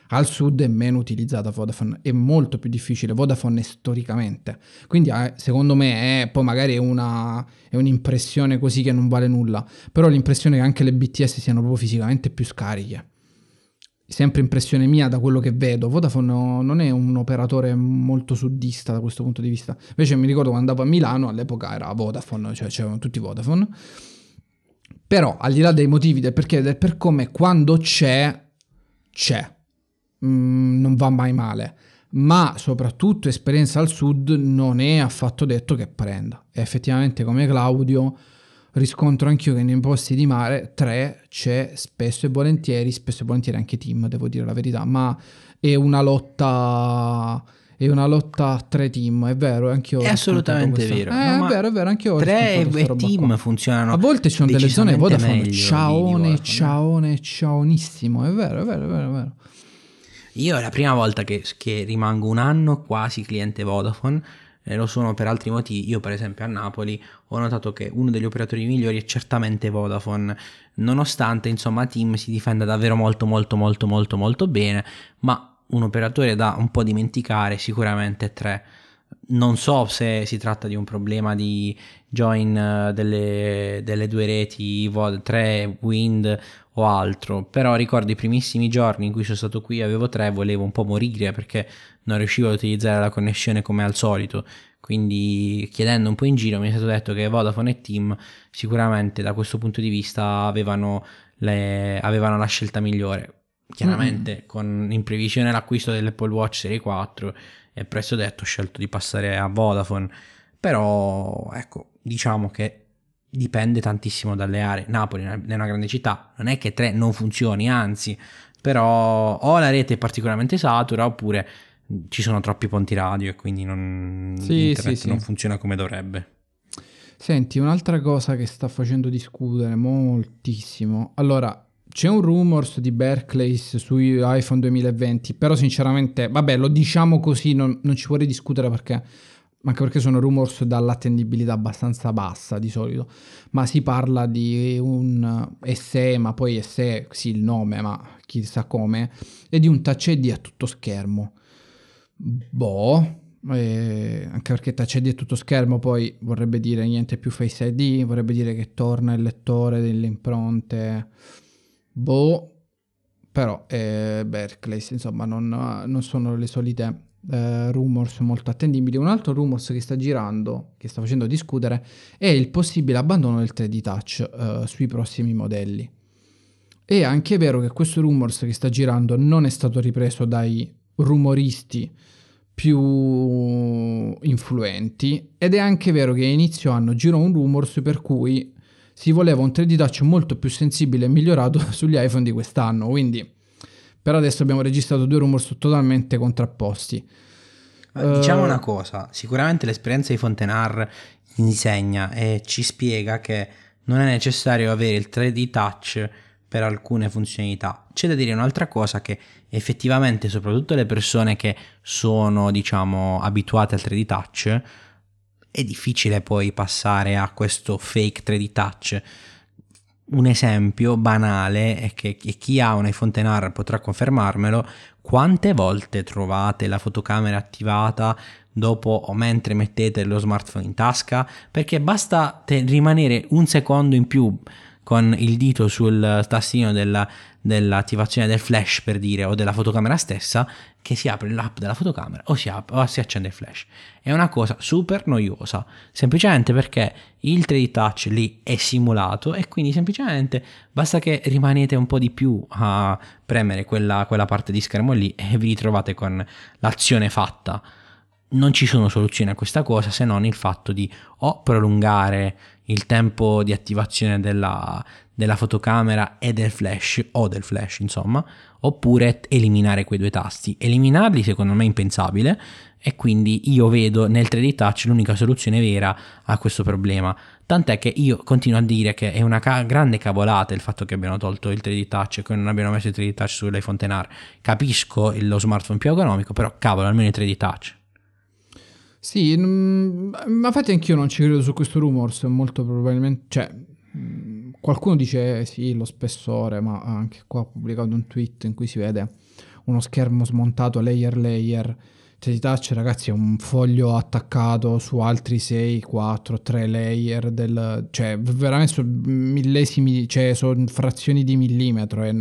al sud è meno utilizzata Vodafone, è molto più difficile, Vodafone è storicamente, quindi eh, secondo me è, poi magari una, è un'impressione così che non vale nulla, però l'impressione è che anche le BTS siano proprio fisicamente più scariche. Sempre impressione mia da quello che vedo, Vodafone non è un operatore molto suddista da questo punto di vista. Invece mi ricordo quando andavo a Milano, all'epoca era Vodafone, cioè c'erano tutti Vodafone. Però al di là dei motivi del perché del per come, quando c'è, c'è. Mm, non va mai male. Ma soprattutto esperienza al sud non è affatto detto che prenda. E effettivamente come Claudio riscontro anch'io che nei posti di mare 3 c'è spesso e volentieri, spesso e volentieri anche team, devo dire la verità, ma è una lotta è una lotta a tre team, è vero, anch'io ho È assolutamente vero. Eh, No, è vero, è vero, anch'io ho tre team qua. funzionano A volte ci sono delle zone Vodafone ciaone, ciaone, ciaonissimo, è vero, è vero, è vero, è vero. Io è la prima volta che, che rimango un anno quasi cliente Vodafone, e lo sono per altri motivi. Io, per esempio, a Napoli ho notato che uno degli operatori migliori è certamente Vodafone, nonostante insomma Team si difenda davvero molto, molto, molto, molto, molto bene. Ma un operatore da un po' dimenticare sicuramente è 3. Non so se si tratta di un problema di join eh, delle, delle due reti Vod 3, Wind o altro, però ricordo i primissimi giorni in cui sono stato qui, avevo 3, volevo un po' morire perché non riuscivo ad utilizzare la connessione come al solito. Quindi chiedendo un po' in giro mi è stato detto che Vodafone e Team sicuramente da questo punto di vista avevano, le- avevano la scelta migliore. Chiaramente con in previsione l'acquisto dell'Apple Watch Serie 4 e presto detto ho scelto di passare a Vodafone. Però ecco, diciamo che dipende tantissimo dalle aree. Napoli è una grande città, non è che 3 non funzioni, anzi, però o la rete è particolarmente satura oppure ci sono troppi ponti radio e quindi non, Sì, sì, sì. non funziona come dovrebbe. Senti, un'altra cosa che sta facendo discutere moltissimo. Allora, c'è un rumors di Berkeley su iPhone 2020, però sinceramente, vabbè, lo diciamo così, non, non ci vorrei discutere perché, anche perché sono rumors dall'attendibilità abbastanza bassa di solito, ma si parla di un SE, ma poi SE, sì il nome, ma chissà come, e di un Touch ID a tutto schermo. Boh, eh, anche perché Touch ID è tutto schermo, poi vorrebbe dire niente più Face ID, vorrebbe dire che torna il lettore delle impronte. Boh, però eh, Berkeley, insomma, non, non sono le solite eh, rumors molto attendibili. Un altro rumors che sta girando, che sta facendo discutere, è il possibile abbandono del 3D Touch eh, sui prossimi modelli. È anche vero che questo rumors che sta girando non è stato ripreso dai rumoristi più influenti ed è anche vero che a inizio anno girò un rumors per cui si voleva un 3D Touch molto più sensibile e migliorato sugli iPhone di quest'anno, quindi per adesso abbiamo registrato due rumors totalmente contrapposti. Diciamo uh, una cosa, sicuramente l'esperienza di Fontenar insegna e ci spiega che non è necessario avere il 3D touch per alcune funzionalità. C'è da dire un'altra cosa che effettivamente soprattutto le persone che sono diciamo abituate al 3D touch è difficile poi passare a questo fake 3D touch un esempio banale è che chi ha un iPhone XR potrà confermarmelo, quante volte trovate la fotocamera attivata dopo o mentre mettete lo smartphone in tasca? Perché basta te- rimanere un secondo in più con il dito sul tastino della, dell'attivazione del flash per dire o della fotocamera stessa che si apre l'app della fotocamera o si, apre, o si accende il flash. È una cosa super noiosa, semplicemente perché il 3D touch lì è simulato e quindi semplicemente basta che rimanete un po' di più a premere quella, quella parte di schermo lì e vi ritrovate con l'azione fatta. Non ci sono soluzioni a questa cosa se non il fatto di o prolungare il tempo di attivazione della, della fotocamera e del flash o del flash insomma oppure eliminare quei due tasti. Eliminarli secondo me è impensabile e quindi io vedo nel 3D touch l'unica soluzione vera a questo problema. Tant'è che io continuo a dire che è una ca- grande cavolata il fatto che abbiano tolto il 3D touch e che non abbiano messo il 3D touch sull'iPhone XR capisco lo smartphone più economico però cavolo almeno il 3D touch sì, ma infatti anch'io non ci credo su questo rumors, molto probabilmente, cioè, qualcuno dice eh, sì, lo spessore, ma anche qua ho pubblicato un tweet in cui si vede uno schermo smontato layer layer, cioè di touch ragazzi è un foglio attaccato su altri 6, 4, 3 layer, del, cioè veramente millesimi, cioè sono frazioni di millimetro. E,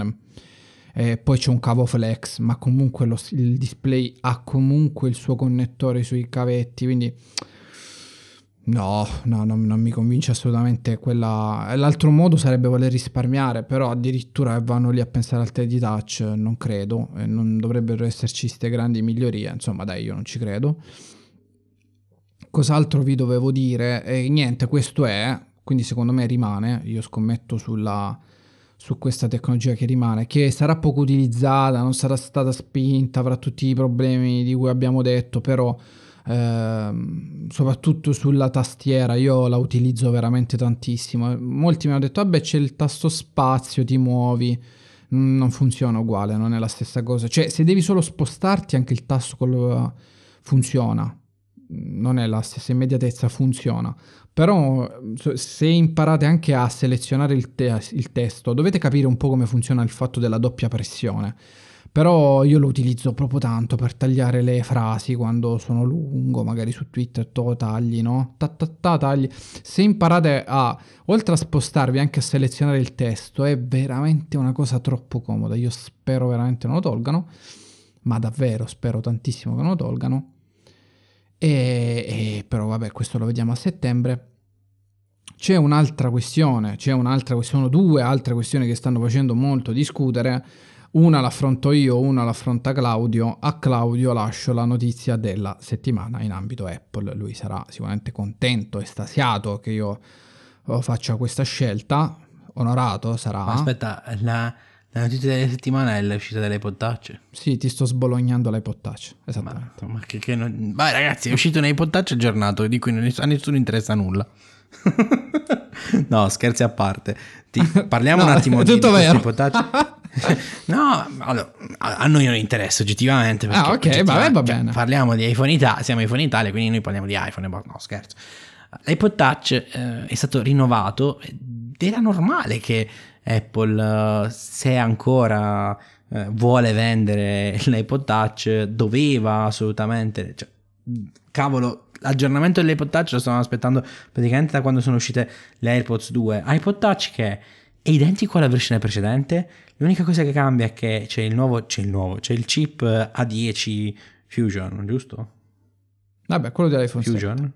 eh, poi c'è un cavo flex, ma comunque lo, il display ha comunque il suo connettore sui cavetti, quindi no, no, no non mi convince assolutamente quella... L'altro modo sarebbe voler risparmiare, però addirittura vanno lì a pensare al 3D touch, non credo, non dovrebbero esserci queste grandi migliorie, insomma dai, io non ci credo. Cos'altro vi dovevo dire? E niente, questo è, quindi secondo me rimane, io scommetto sulla su questa tecnologia che rimane, che sarà poco utilizzata, non sarà stata spinta, avrà tutti i problemi di cui abbiamo detto, però ehm, soprattutto sulla tastiera io la utilizzo veramente tantissimo. Molti mi hanno detto, vabbè c'è il tasto spazio, ti muovi, non funziona uguale, non è la stessa cosa. Cioè se devi solo spostarti anche il tasto col... funziona, non è la stessa immediatezza, funziona. Però se imparate anche a selezionare il, te- il, testo, dovete capire un po' come funziona il fatto della doppia pressione. Però io lo utilizzo proprio tanto per tagliare le frasi quando sono lungo, magari su Twitter to tagli, no? Ta, ta, ta, tagli. Se imparate a, oltre a spostarvi anche a selezionare il testo, è veramente una cosa troppo comoda. Io spero veramente non lo tolgano, ma davvero spero tantissimo che non lo tolgano e, e, però vabbè, questo lo vediamo a settembre. C'è un'altra questione, c'è un'altra questione, due altre questioni che stanno facendo molto discutere. Una l'affronto io, una l'affronta Claudio. A Claudio lascio la notizia della settimana in ambito Apple. Lui sarà sicuramente contento, estasiato che io faccia questa scelta. Onorato sarà. Aspetta, la, la notizia della settimana è l'uscita dell'iPod Touch. Sì, ti sto sbolognando l'iPod Touch. Esattamente. Ma, ma che, che non... Vai ragazzi, è uscito un iPod Touch aggiornato di cui a nessuno interessa nulla. no, scherzi a parte. Ti, parliamo no, un attimo è tutto di, vero. Touch. no, allora, a noi non interessa oggettivamente. Ah, ok, vabbè, va cioè, bene. Parliamo di iPhone Italia, siamo iPhone Italia, quindi noi parliamo di iPhone. No, scherzo. L'iPod Touch eh, è stato rinnovato ed era normale che Apple, se ancora eh, vuole vendere l'iPod Touch, doveva assolutamente... Cioè, cavolo, l'aggiornamento dell'iPod Touch lo stavamo aspettando praticamente da quando sono uscite le AirPods 2. iPod Touch che è identico alla versione precedente, l'unica cosa che cambia è che c'è il nuovo, c'è il nuovo, c'è il chip A10 Fusion, giusto? Vabbè, quello dell'iPhone Fusion? 7.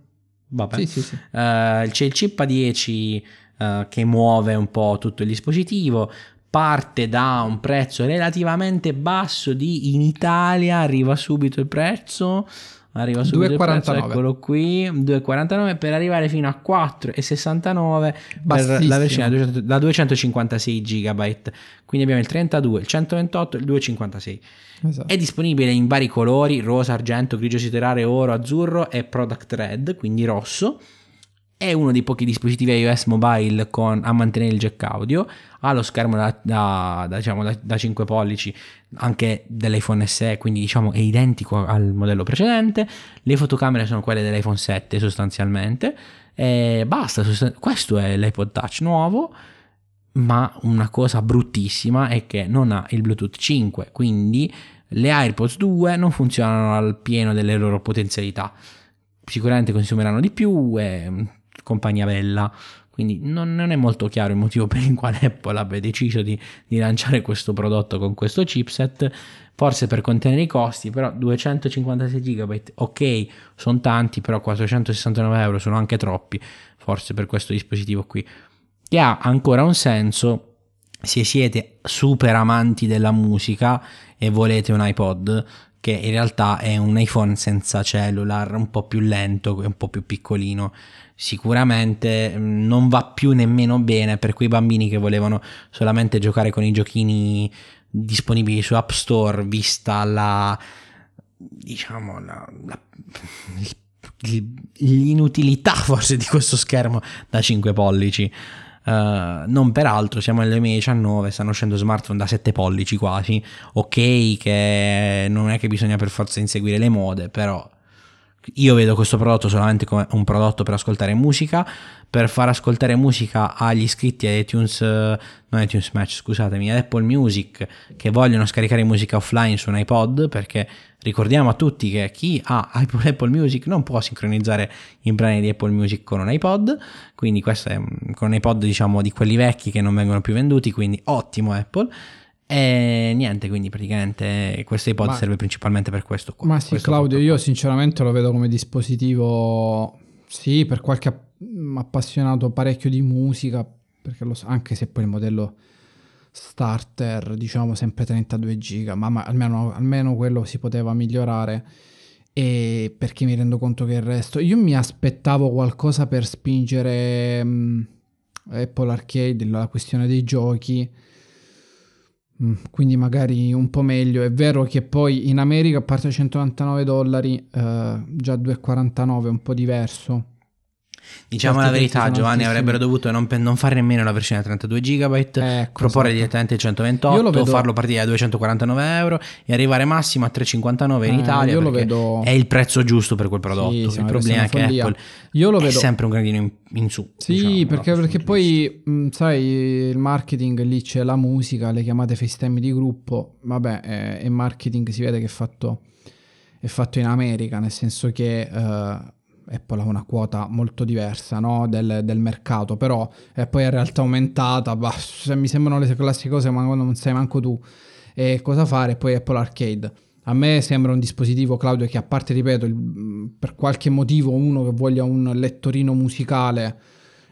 Vabbè. Sì, sì, sì. Eh, c'è il chip A10 eh, che muove un po' tutto il dispositivo. Parte da un prezzo relativamente basso di in Italia, arriva subito il prezzo. Arriva subito il prezzo, 2,49. eccolo qui, 2,49 per arrivare fino a 4,69 per la versione da 200 da 256 GB. Quindi abbiamo il 32, il 128 e il 256. Esatto. È disponibile in vari colori, rosa, argento, grigio siderale, oro, azzurro e product red, quindi rosso. È uno dei pochi dispositivi iOS mobile con, a mantenere il jack audio. Ha lo schermo da, da- da, diciamo, da- da 5 pollici anche dell'iPhone SE, quindi diciamo è identico al modello precedente. Le fotocamere sono quelle dell'iPhone 7 sostanzialmente. E basta, sostan- questo è l'iPod Touch nuovo ma una cosa bruttissima è che non ha il Bluetooth 5, quindi le AirPods 2 non funzionano al pieno delle loro potenzialità. Sicuramente consumeranno di più e compagnia bella. Quindi non, non è molto chiaro il motivo per il quale Apple abbia deciso di, di lanciare questo prodotto con questo chipset. Forse per contenere i costi, però 256 GB, ok, sono tanti, però 469 euro sono anche troppi. Forse per questo dispositivo qui che ha ancora un senso se siete super amanti della musica e volete un iPod che in realtà è un iPhone senza cellular, un po' più lento un po' più piccolino. Sicuramente mh, non va più nemmeno bene per quei bambini che volevano solamente giocare con i giochini disponibili su App Store, vista la diciamo la, la- il- l'inutilità forse di questo schermo da 5 pollici. Eh, non peraltro, siamo nel 2019, stanno uscendo smartphone da 7 pollici quasi. Ok, che non è che bisogna per forza inseguire le mode, però io vedo questo prodotto solamente come un prodotto per ascoltare musica, per far ascoltare musica agli iscritti a iTunes, eh, non iTunes Match, scusatemi, ad Apple Music che vogliono scaricare musica offline su un iPod, perché ricordiamo a tutti che chi ha Apple Music non può sincronizzare i brani di Apple Music con un iPod, quindi questo è con un iPod diciamo di quelli vecchi che non vengono più venduti, quindi ottimo Apple. E niente, quindi praticamente questo iPod Ma- serve principalmente per questo qua. Ma sì, Claudio, io sinceramente lo vedo come dispositivo, sì, per qualche app- appassionato parecchio di musica, perché lo so, anche se poi il modello starter, diciamo sempre 32 giga, ma, ma almeno, almeno quello si poteva migliorare. E perché mi rendo conto che il resto, io mi aspettavo qualcosa per spingere mm, Apple Arcade, la questione dei giochi. Mm, Quindi magari un po' meglio. È vero che poi in America, a parte 199 dollari, eh, già 2,49 è un po' diverso. Diciamo la verità, Giovanni avrebbero dovuto non, non fare nemmeno la versione da 32 GB, Ecco, proporre esatto. direttamente il 128, Io lo vedo- farlo partire da 249 euro e arrivare massimo a 359 in Eh, Italia. io lo vedo- È il prezzo giusto per quel prodotto. Sì, il problema è che follia. Apple Io lo è vedo- sempre un gradino in, in su. Sì, diciamo, perché, no? perché poi, mh, sai, il marketing lì c'è la musica, le chiamate FaceTime di gruppo, vabbè, è, è marketing, si vede che è fatto, è fatto in America, nel senso che eh, Apple ha una quota molto diversa no, del, del mercato, però è poi in realtà aumentata, bah, mi sembrano le classiche cose, ma quando non sai manco tu eh, cosa fare, poi Apple Arcade. A me sembra un dispositivo, Claudio, che a parte, ripeto, il- per qualche motivo uno che voglia un lettorino musicale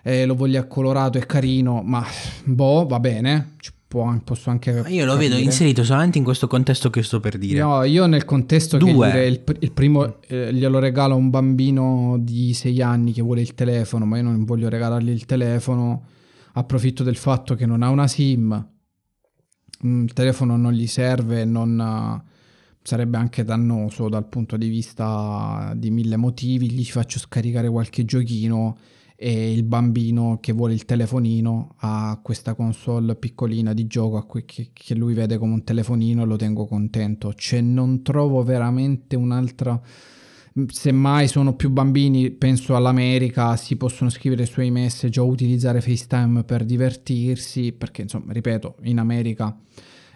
e lo voglia colorato e carino, ma boh, va bene, può- posso anche... Io lo vedo capire. inserito solamente in questo contesto che sto per dire. No, io nel contesto che Due. dire il, il primo eh, glielo regalo a un bambino di 6 anni che vuole il telefono, ma io non voglio regalargli il telefono, approfitto del fatto che non ha una SIM, Mm, il telefono non gli serve, non, sarebbe anche dannoso dal punto di vista di mille motivi, gli faccio scaricare qualche giochino e il bambino che vuole il telefonino ha questa console piccolina di gioco cui- che, lui vede come un telefonino e lo tengo contento. Cioè non trovo veramente un'altra... Semmai sono più bambini, penso all'America, si possono scrivere sui message o utilizzare FaceTime per divertirsi, perché insomma, ripeto, in America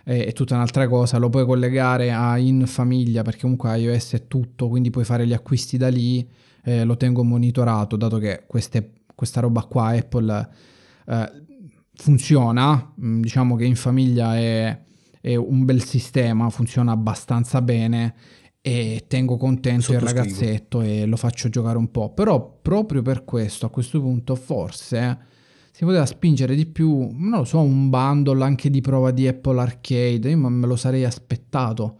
è tutta un'altra cosa, lo puoi collegare a in famiglia perché comunque iOS è tutto, quindi puoi fare gli acquisti da lì, eh, lo tengo monitorato, dato che queste- questa roba qua Apple eh, funziona, mm, diciamo che in famiglia è, è un bel sistema, funziona abbastanza bene e tengo contento il ragazzetto e lo faccio giocare un po'. Però proprio per questo a questo punto forse si poteva spingere di più, non lo so, un bundle anche di prova di Apple Arcade, io me lo sarei aspettato.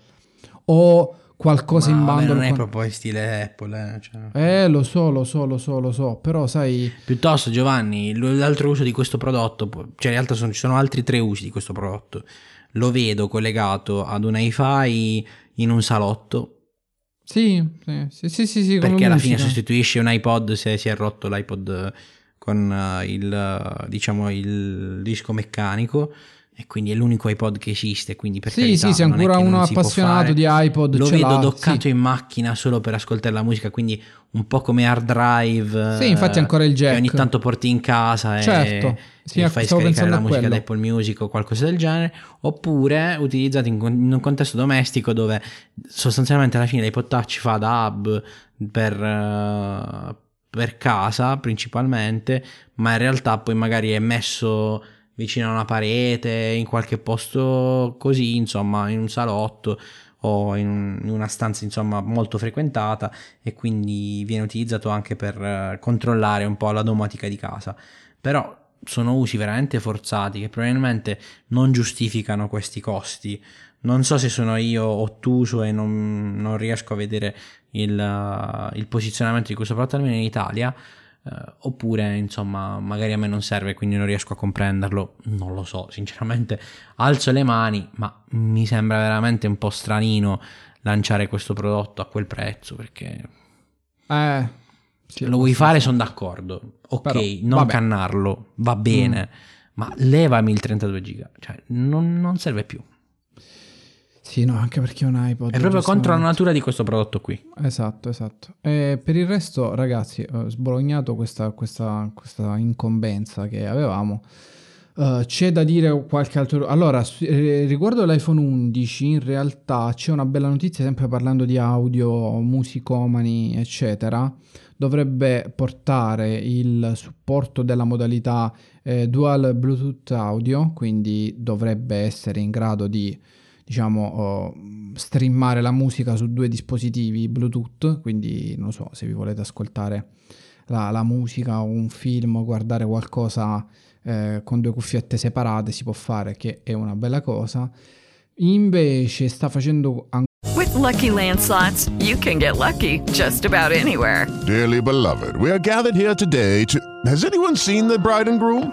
O qualcosa in Ma vabbè, bundle non è con- proprio in stile Apple, eh, cioè. Eh, lo so, lo so, lo so, lo so, però sai... Piuttosto, Giovanni, l'altro uso di questo prodotto, cioè in realtà sono- ci sono altri tre usi di questo prodotto. Lo vedo collegato ad un hi-fi in un salotto, Sì, sì, sì, sì, sì, perché alla musica. fine sostituisce un iPod se si è rotto l'iPod con eh, il, diciamo, il disco meccanico. E quindi è l'unico iPod che esiste. Quindi per Sì, carità, sì, sei ancora uno appassionato di iPod, Lo vedo l'ha, doccato sì. in macchina solo per ascoltare la musica. Quindi un po' come hard drive. Sì, infatti eh, ancora il jack. Che ogni tanto porti in casa e, Certo, sì, e fai scaricare la musica da Apple Music o qualcosa del genere. Oppure utilizzato in, in un contesto domestico dove sostanzialmente alla fine l'iPod Touch fa da hub per, eh, per casa principalmente, ma in realtà poi magari è messo vicino a una parete, in qualche posto così, insomma, in un salotto o in, un- in una stanza insomma molto frequentata e quindi viene utilizzato anche per eh, controllare un po' la domotica di casa. Però sono usi veramente forzati che probabilmente non giustificano questi costi. Non so se sono io ottuso e non, non riesco a vedere il, eh, il posizionamento di questo prodotto almeno in Italia. Eh, oppure insomma magari a me non serve quindi non riesco a comprenderlo. Non lo so sinceramente. Alzo le mani ma mi sembra veramente un po' stranino lanciare questo prodotto a quel prezzo perché Eh, sì, lo vuoi fare sono d'accordo. Ok Però, non vabbè. cannarlo va bene ma levami il 32 giga cioè non, non serve più Sì, no, anche perché è un iPod. è proprio contro la natura di questo prodotto qui Esatto, esatto. E per il resto, ragazzi, ho sbolognato questa, questa, questa incombenza che avevamo. Eh, c'è da dire qualche altro. Allora, eh, riguardo l'iPhone 11, in realtà c'è una bella notizia, sempre parlando di audio, musicomani, eccetera. Dovrebbe portare il supporto della modalità eh, dual Bluetooth audio, quindi dovrebbe essere in grado di diciamo, oh, streamare la musica su due dispositivi Bluetooth, quindi non so se vi volete ascoltare la, la musica o un film o guardare qualcosa eh, con due cuffiette separate si può fare, che è una bella cosa. Invece sta facendo ancora With Lucky Land slots, you can get lucky just about anywhere. Dearly beloved, we are gathered here today to. Has anyone seen the bride and groom?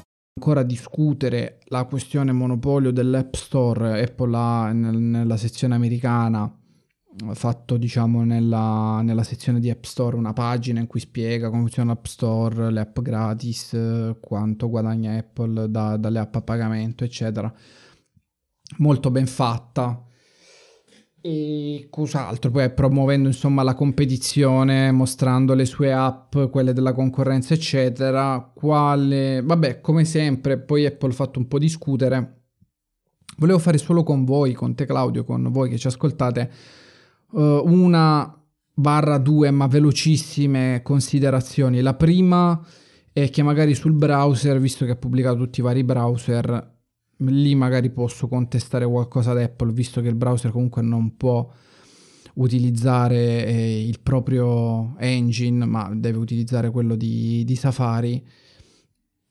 Ancora discutere la questione monopolio dell'App Store, Apple ha nel- nella sezione americana ha fatto diciamo nella, nella sezione di App Store una pagina in cui spiega come funziona l'App Store, le app gratis, eh, quanto guadagna Apple da- dalle app a pagamento, eccetera. Molto ben fatta. E cos'altro? Poi promuovendo insomma la competizione, mostrando le sue app, quelle della concorrenza, eccetera. Quale, vabbè, come sempre, poi Apple ha fatto un po' discutere. Volevo fare solo con voi, con te Claudio, con voi che ci ascoltate, eh, una barra due, ma velocissime considerazioni. La prima è che magari sul browser, visto che ha pubblicato tutti i vari browser, lì magari posso contestare qualcosa ad Apple, visto che il browser comunque non può utilizzare eh, il proprio engine, ma deve utilizzare quello di, di Safari.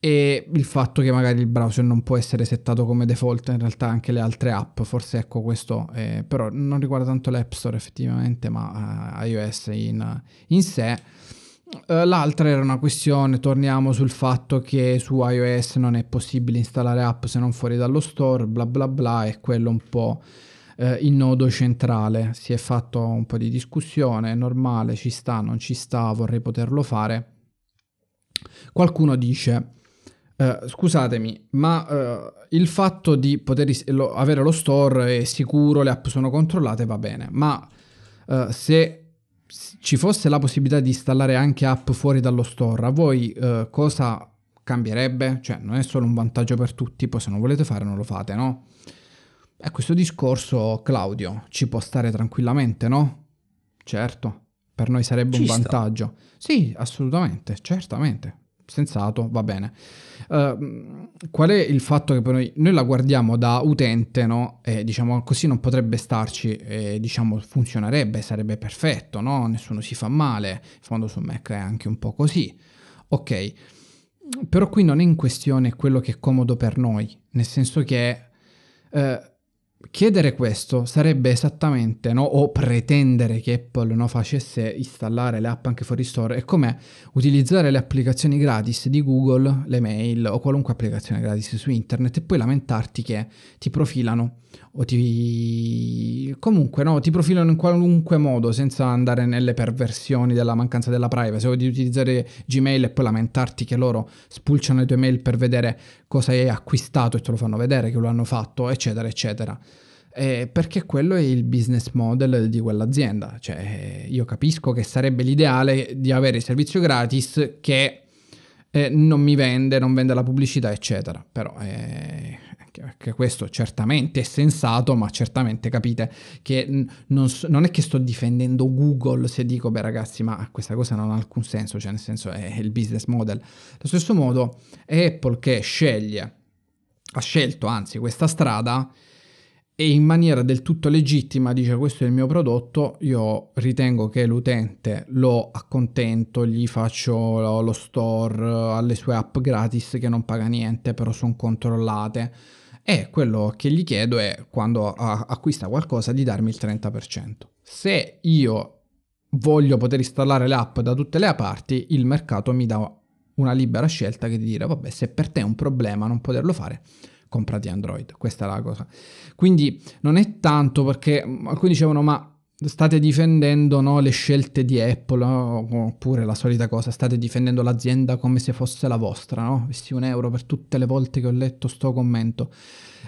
E il fatto che magari il browser non può essere settato come default, in realtà anche le altre app, forse ecco questo, eh, però non riguarda tanto l'App Store effettivamente, ma eh, iOS in, in sé. Eh, L'altra era una questione, torniamo sul fatto che su iOS non è possibile installare app se non fuori dallo store, bla bla bla, è quello un po' eh, il nodo centrale. Si è fatto un po' di discussione, è normale, ci sta, non ci sta, vorrei poterlo fare. Qualcuno dice, eh, scusatemi, ma eh, il fatto di poter is- lo- avere lo store è sicuro, le app sono controllate, va bene, ma eh, se ci fosse la possibilità di installare anche app fuori dallo store, a voi eh, cosa cambierebbe? Cioè, non è solo un vantaggio per tutti, poi se non volete fare non lo fate, no? E questo discorso, Claudio, ci può stare tranquillamente, no? Certo, per noi sarebbe Ci un sta. vantaggio. Sì, assolutamente, certamente. Sensato, va bene. Ehm, qual è il fatto che noi, noi la guardiamo da utente, no? E diciamo così non potrebbe starci, e diciamo funzionerebbe, sarebbe perfetto, no? Nessuno si fa male. In fondo su Mac è anche un po' così. Ok, però qui non è in questione quello che è comodo per noi, nel senso che eh, chiedere questo sarebbe esattamente, no? o pretendere che Apple no, facesse installare le app anche fuori store, è come utilizzare le applicazioni gratis di Google, le mail o qualunque applicazione gratis su internet e poi lamentarti che ti profilano o ti comunque no, ti profilano in qualunque modo senza andare nelle perversioni della mancanza della privacy o di utilizzare Gmail e poi lamentarti che loro spulciano le tue mail per vedere cosa hai acquistato e te lo fanno vedere che lo hanno fatto, eccetera, eccetera. Eh, perché quello è il business model di quell'azienda. Cioè, io capisco che sarebbe l'ideale di avere il servizio gratis che eh, non mi vende, non vende la pubblicità, eccetera. Però eh, che- questo certamente è sensato, ma certamente capite che non, non è che sto difendendo Google se dico, beh ragazzi, ma questa cosa non ha alcun senso, cioè nel senso è il business model. Allo stesso modo è Apple che sceglie, ha scelto anzi questa strada e in maniera del tutto legittima dice questo è il mio prodotto, io ritengo che l'utente lo accontento, gli faccio lo store alle sue app gratis che non paga niente, però sono controllate. E quello che gli chiedo è quando acquista qualcosa di darmi il 30%. Se io voglio poter installare le app da tutte le parti, il mercato mi dà una libera scelta che di dire vabbè se per te è un problema non poterlo fare, comprati Android, questa è la cosa. Quindi non è tanto perché mm, alcuni dicevano ma state difendendo no, le scelte di Apple no? oppure la solita cosa, state difendendo l'azienda come se fosse la vostra, no? Visti un euro per tutte le volte che ho letto sto commento.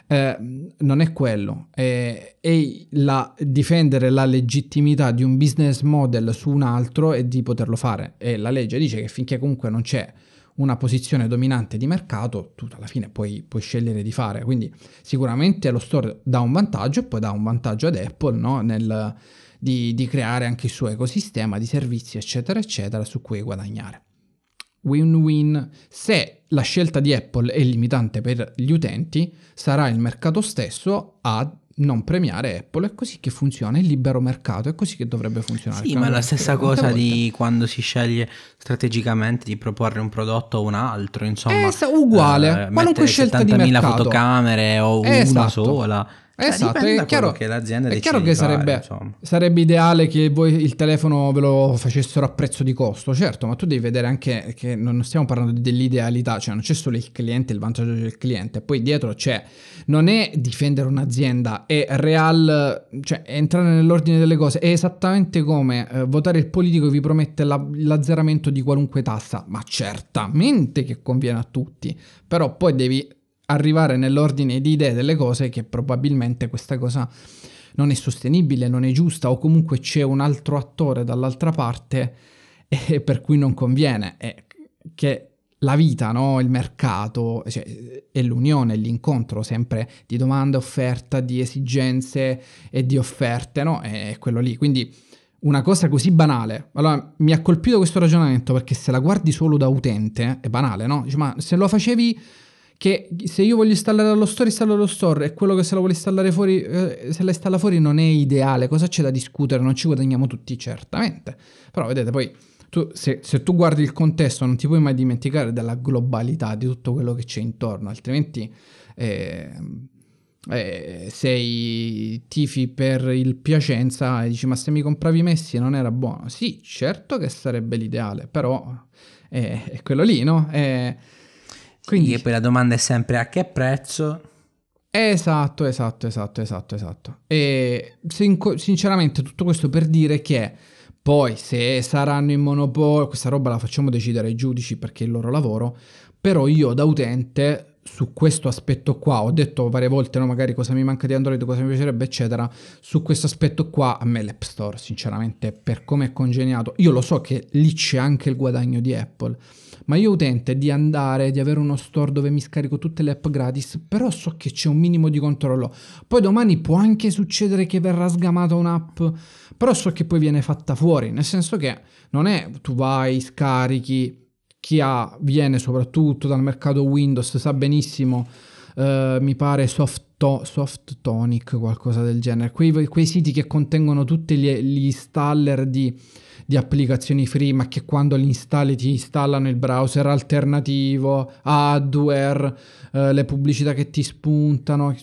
Eh, non è quello, è, è la, difendere la legittimità di un business model su un altro e di poterlo fare. E la legge dice che finché comunque non c'è una posizione dominante di mercato, tu alla fine puoi, puoi scegliere di fare. Quindi sicuramente lo store dà un vantaggio e poi dà un vantaggio ad Apple no? Nel, di, di creare anche il suo ecosistema di servizi, eccetera, eccetera, su cui guadagnare. Win-win. Se la scelta di Apple è limitante per gli utenti, sarà il mercato stesso a non premiare Apple. È così che funziona il libero mercato, è così che dovrebbe funzionare. Sì, ma è la stessa cosa di quando si sceglie strategicamente di proporre un prodotto o un altro, insomma. È uguale, eh, qualunque scelta di 70.000 mercato. fotocamere o una Esatto. sola. Cioè, Esatto, da è chiaro, che l'azienda è chiaro che fare, sarebbe, insomma. sarebbe ideale che voi il telefono ve lo facessero a prezzo di costo, certo, ma tu devi vedere anche che non stiamo parlando dell'idealità, cioè non c'è solo il cliente, il vantaggio del cliente, poi dietro c'è, non è difendere un'azienda, è real, cioè è entrare nell'ordine delle cose, è esattamente come eh, votare il politico che vi promette la- l'azzeramento di qualunque tassa, ma certamente che conviene a tutti, però poi devi arrivare nell'ordine di idee delle cose che probabilmente questa cosa non è sostenibile, non è giusta o comunque c'è un altro attore dall'altra parte e per cui non conviene. E che la vita, no? il mercato, cioè, è l'unione, l'incontro sempre di domanda e offerta, di esigenze e di offerte, no? È quello lì. Quindi una cosa così banale. Allora, mi ha colpito questo ragionamento perché se la guardi solo da utente, è banale, no? Dici, ma se lo facevi che se io voglio installare dallo store, installo dallo store e quello che se lo vuole installare fuori, eh, se la installa fuori non è ideale, cosa c'è da discutere? Non ci guadagniamo tutti, certamente. Però vedete, poi tu, se, se tu guardi il contesto non ti puoi mai dimenticare della globalità di tutto quello che c'è intorno, altrimenti eh, eh, sei tifi per il Piacenza e dici ma se mi compravi Messi non era buono. Sì, certo che sarebbe l'ideale, però è, è quello lì, no? È, quindi e poi la domanda è sempre a che prezzo? Esatto, esatto, esatto, esatto, esatto. E sinceramente tutto questo per dire che poi se saranno in monopolio, questa roba la facciamo decidere ai giudici perché è il loro lavoro, però io da utente su questo aspetto qua, ho detto varie volte no, magari cosa mi manca di Android, cosa mi piacerebbe eccetera, su questo aspetto qua a me l'App Store sinceramente per come è congegnato, io lo so che lì c'è anche il guadagno di Apple, ma io utente di andare, di avere uno store dove mi scarico tutte le app gratis, però so che c'è un minimo di controllo. Poi domani può anche succedere che verrà sgamata un'app, però so che poi viene fatta fuori, nel senso che non è tu vai, scarichi, chi ha viene soprattutto dal mercato Windows sa benissimo, eh, mi pare soft, soft, Tonic, qualcosa del genere, quei, quei siti che contengono tutti gli, gli installer di di applicazioni free, ma che quando li installi ti installano il browser alternativo, hardware, eh, le pubblicità che ti spuntano.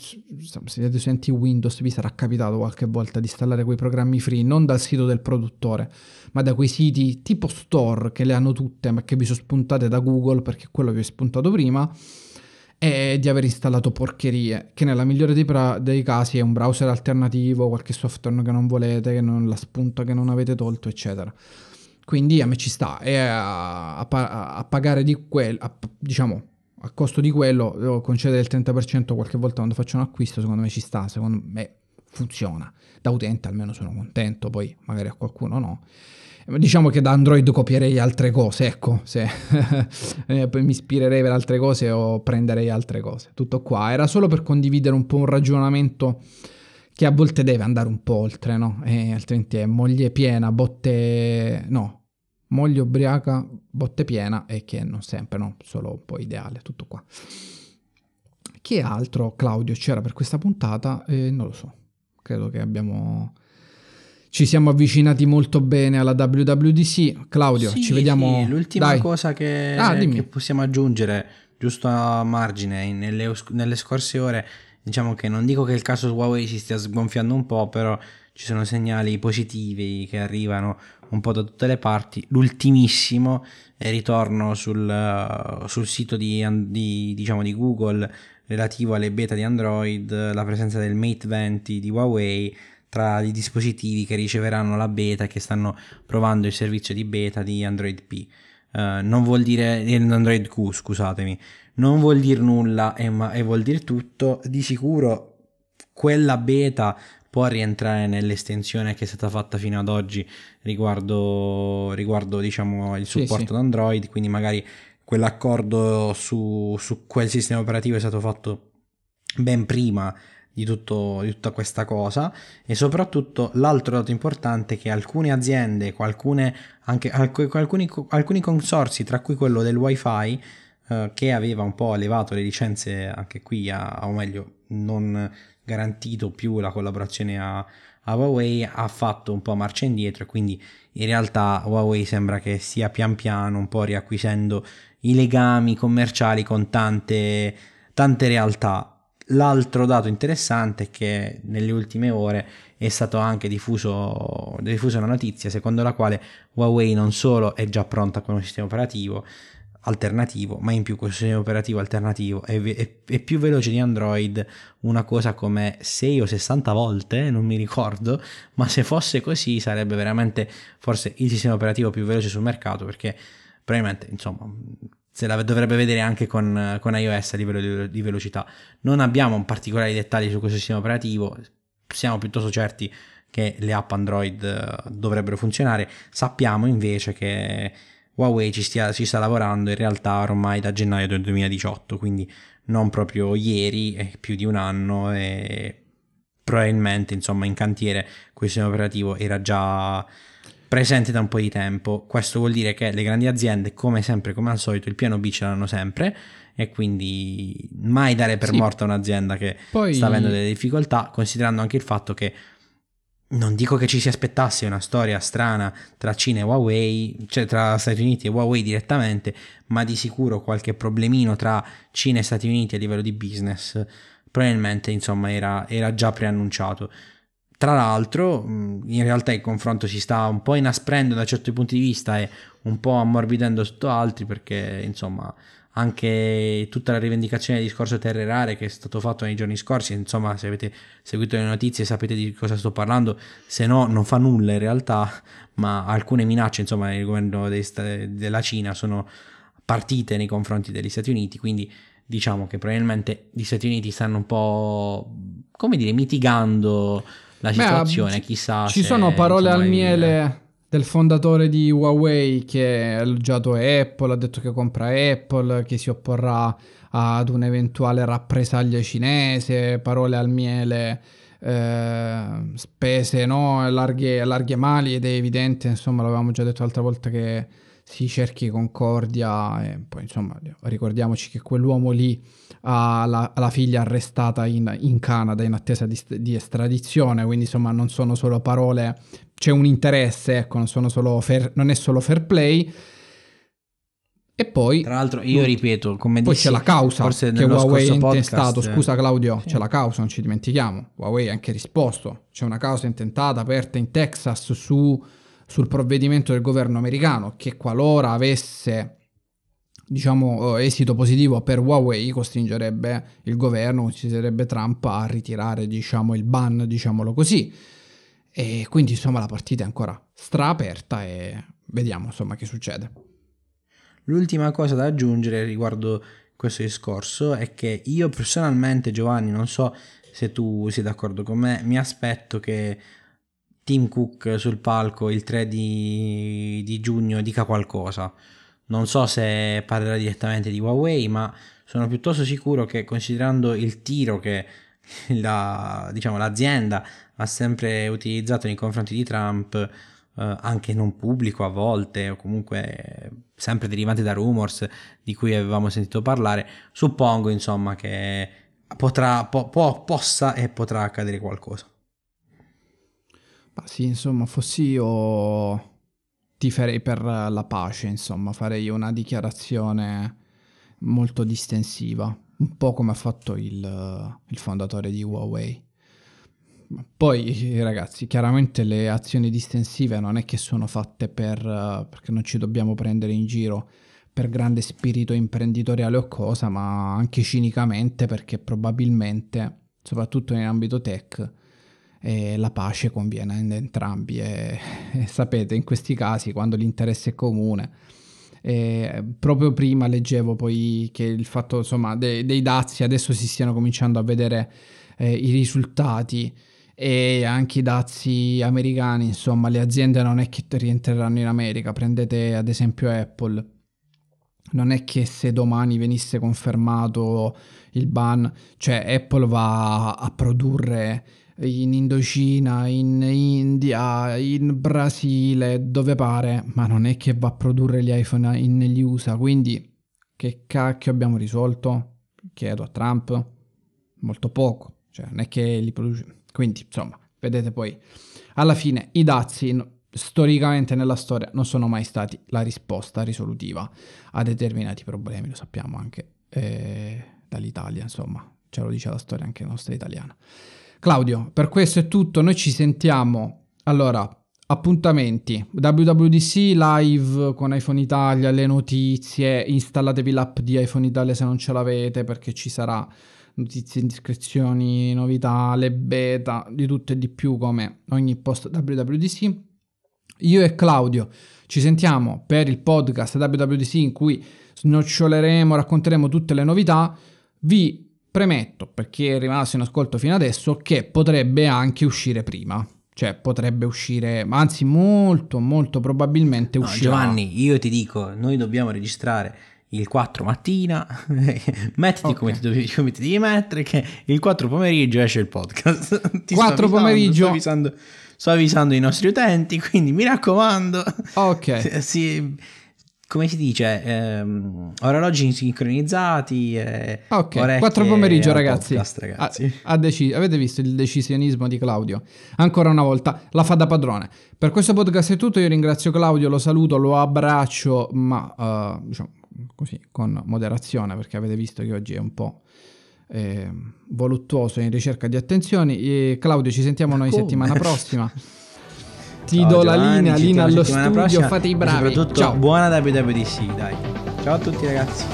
Se senti Windows vi sarà capitato qualche volta di installare quei programmi free, non dal sito del produttore, ma da quei siti tipo store che le hanno tutte, ma che vi sono spuntate da Google perché quello vi è spuntato prima e di aver installato porcherie, che nella migliore dei, pra- dei, casi è un browser alternativo, qualche software che non volete, che non la spunta che non avete tolto, eccetera. Quindi a me ci sta, e a, a, a pagare di quello, diciamo, a costo di quello, concedere il 30% qualche volta quando faccio un acquisto, secondo me ci sta, secondo me funziona. Da utente almeno sono contento, poi magari a qualcuno no. Diciamo che da Android copierei altre cose, ecco, se eh, poi mi ispirerei per altre cose o prenderei altre cose. Tutto qua, era solo per condividere un po' un ragionamento che a volte deve andare un po' oltre, no? E altrimenti è moglie piena, botte... no, moglie ubriaca, botte piena e che non sempre, no? Solo un po' ideale, tutto qua. Che altro, Claudio, c'era per questa puntata? Eh, non lo so. Credo che abbiamo ci siamo avvicinati molto bene alla WWDC. Claudio, sì, ci vediamo. Sì, l'ultima Dai. cosa che, ah, che, possiamo aggiungere, giusto a margine, nelle, nelle, scorse ore, diciamo che non dico che il caso Huawei si stia sgonfiando un po', però ci sono segnali positivi che arrivano un po' da tutte le parti. L'ultimissimo ritorno sul, sul sito di, di, diciamo, di Google relativo alle beta di Android, la presenza del Mate 20 di Huawei tra i dispositivi che riceveranno la beta e che stanno provando il servizio di beta di Android P. Uh, non vuol dire Android Q, scusatemi, non vuol dire nulla e, ma, e vuol dire tutto. Di sicuro quella beta può rientrare nell'estensione che è stata fatta fino ad oggi riguardo, riguardo diciamo, il supporto sì, sì. Android, quindi magari quell'accordo su, su quel sistema operativo è stato fatto ben prima di, tutto, di tutta questa cosa. E soprattutto l'altro dato importante è che alcune aziende, alcune, anche, alcuni, alcuni consorsi, tra cui quello del wifi, eh, che aveva un po' elevato le licenze anche qui, a, o meglio non garantito più la collaborazione a, a Huawei, ha fatto un po' marcia indietro e quindi in realtà Huawei sembra che stia pian piano un po' riacquisendo i legami commerciali con tante, tante realtà. L'altro dato interessante è che nelle ultime ore è stato anche diffuso, diffusa una notizia secondo la quale Huawei non solo è già pronta con un sistema operativo alternativo, ma in più questo sistema operativo alternativo. È, è, è, più veloce di Android una cosa come 6 o 60 volte, non mi ricordo, ma se fosse così sarebbe veramente forse il sistema operativo più veloce sul mercato perché probabilmente insomma se la dovrebbe vedere anche con, con iOS a livello di, di, velocità. Non abbiamo particolari dettagli su questo sistema operativo, siamo piuttosto certi che le app Android eh, dovrebbero funzionare. Sappiamo invece che Huawei ci, stia, ci sta lavorando in realtà ormai da gennaio del 2018, quindi non proprio ieri, è più di un anno e probabilmente insomma in cantiere questo sistema operativo era già presente da un po' di tempo. Questo vuol dire che le grandi aziende, come sempre, come al solito, il piano B ce l'hanno sempre e quindi mai dare per sì. morta un'azienda che Poi... sta avendo delle difficoltà, considerando anche il fatto che non dico che ci si aspettasse una storia strana tra Cina e Huawei, cioè tra Stati Uniti e Huawei direttamente, ma di sicuro qualche problemino tra Cina e Stati Uniti a livello di business probabilmente insomma era, era già preannunciato. Tra l'altro, in realtà il confronto si sta un po' inasprendo da certi punti di vista e un po' ammorbidendo sotto altri perché insomma anche tutta la rivendicazione del discorso terre rare che è stato fatto nei giorni scorsi, insomma se avete seguito le notizie sapete di cosa sto parlando, se no non fa nulla in realtà, ma alcune minacce insomma del governo della Cina sono partite nei confronti degli Stati Uniti, quindi diciamo che probabilmente gli Stati Uniti stanno un po' come dire mitigando la situazione, Beh, chissà. Ci sono parole al miele del fondatore di Huawei che ha elogiato Apple, ha detto che compra Apple, che si opporrà ad un'eventuale rappresaglia cinese, parole al miele, eh, spese no? larghe, larghe mali ed è evidente, insomma l'avevamo già detto l'altra volta che si cerchi concordia e poi insomma ricordiamoci che quell'uomo lì ha la, la figlia arrestata in, in, Canada in attesa di, di, estradizione, quindi insomma non sono solo parole c'è un interesse, ecco, non, fair, non, è solo fair play. E poi... Tra l'altro io ripeto, come poi dissi, c'è la causa che Huawei ha intestato, scusa Claudio, sì. c'è la causa, non ci dimentichiamo, Huawei ha anche risposto, c'è una causa intentata aperta in Texas su, sul provvedimento del governo americano che qualora avesse diciamo esito positivo per Huawei costringerebbe il governo, costringerebbe Trump a ritirare diciamo il ban, diciamolo così. E quindi insomma la partita è ancora straaperta e vediamo insomma che succede. L'ultima cosa da aggiungere riguardo questo discorso è che io personalmente Giovanni non so se tu sei d'accordo con me, mi aspetto che Tim Cook sul palco il 3 di, di giugno dica qualcosa. Non so se parlerà direttamente di Huawei, ma sono piuttosto sicuro che considerando il tiro che la, diciamo, l'azienda ha sempre utilizzato nei confronti di Trump, eh, anche non pubblico a volte, o comunque sempre derivante da rumors di cui avevamo sentito parlare, suppongo insomma che potrà, po- po- possa e potrà accadere qualcosa. Ma sì, insomma, fossi io ti farei per la pace, insomma, farei una dichiarazione molto distensiva, un po' come ha fatto il, il fondatore di Huawei. Poi ragazzi, chiaramente le azioni distensive non è che sono fatte per, perché non ci dobbiamo prendere in giro per grande spirito imprenditoriale o cosa, ma anche cinicamente perché probabilmente, soprattutto in ambito tech, eh, la pace conviene ad entrambi e, e, sapete, in questi casi quando l'interesse è comune. E proprio prima leggevo poi che il fatto insomma dei, dei dazi adesso si stiano cominciando a vedere eh, i risultati e anche i dazi americani, insomma, le aziende non è che rientreranno in America, prendete ad esempio Apple. Non è che se domani venisse confermato il ban, cioè Apple va a produrre in Indocina, in India, in Brasile, dove pare, ma non è che va a produrre gli iPhone negli USA. Quindi, che cacchio abbiamo risolto? Chiedo a Trump. Molto poco, cioè non è che li produce quindi, insomma, vedete poi, alla fine i dazi storicamente nella storia non sono mai stati la risposta risolutiva a determinati problemi, lo sappiamo anche eh, dall'Italia, insomma, ce lo dice la storia anche nostra italiana. Claudio, per questo è tutto, noi ci sentiamo, allora, appuntamenti, WWDC live con iPhone Italia, le notizie, installatevi l'app di iPhone Italia se non ce l'avete perché ci sarà notizie, indiscrezioni, novità, le beta, di tutto e di più come ogni post WWDC. Io e Claudio ci sentiamo per il podcast WWDC in cui snoccioleremo, racconteremo tutte le novità. Vi premetto, per chi è rimasto in ascolto fino adesso, che potrebbe anche uscire prima. Cioè, potrebbe uscire, anzi, molto, molto probabilmente no, uscirà. Giovanni, io ti dico, noi dobbiamo registrare il 4 mattina, mettiti okay. come, ti devi, come, ti devi, mettere, che il 4 pomeriggio esce il podcast. ti 4 sto pomeriggio. Sto avvisando, sto avvisando, i nostri utenti, quindi mi raccomando. Ok. Si, come si dice, ehm, orologi sincronizzati. Eh, ok, 4 pomeriggio ragazzi. Podcast, ragazzi. Ha, ha deci- avete visto il decisionismo di Claudio? Ancora una volta, la fa da padrone. Per questo podcast è tutto, io ringrazio Claudio, lo saluto, lo abbraccio, ma uh, diciamo così con moderazione perché avete visto che oggi è un po' eh, voluttuoso in ricerca di attenzioni. E Claudio, ci sentiamo noi come? settimana prossima. Ti do la Giovanni, linea, ci linea sentiamo allo studio, prossima, fate i bravi. Soprattutto Ciao. buona WWDC, dai. Ciao a tutti ragazzi.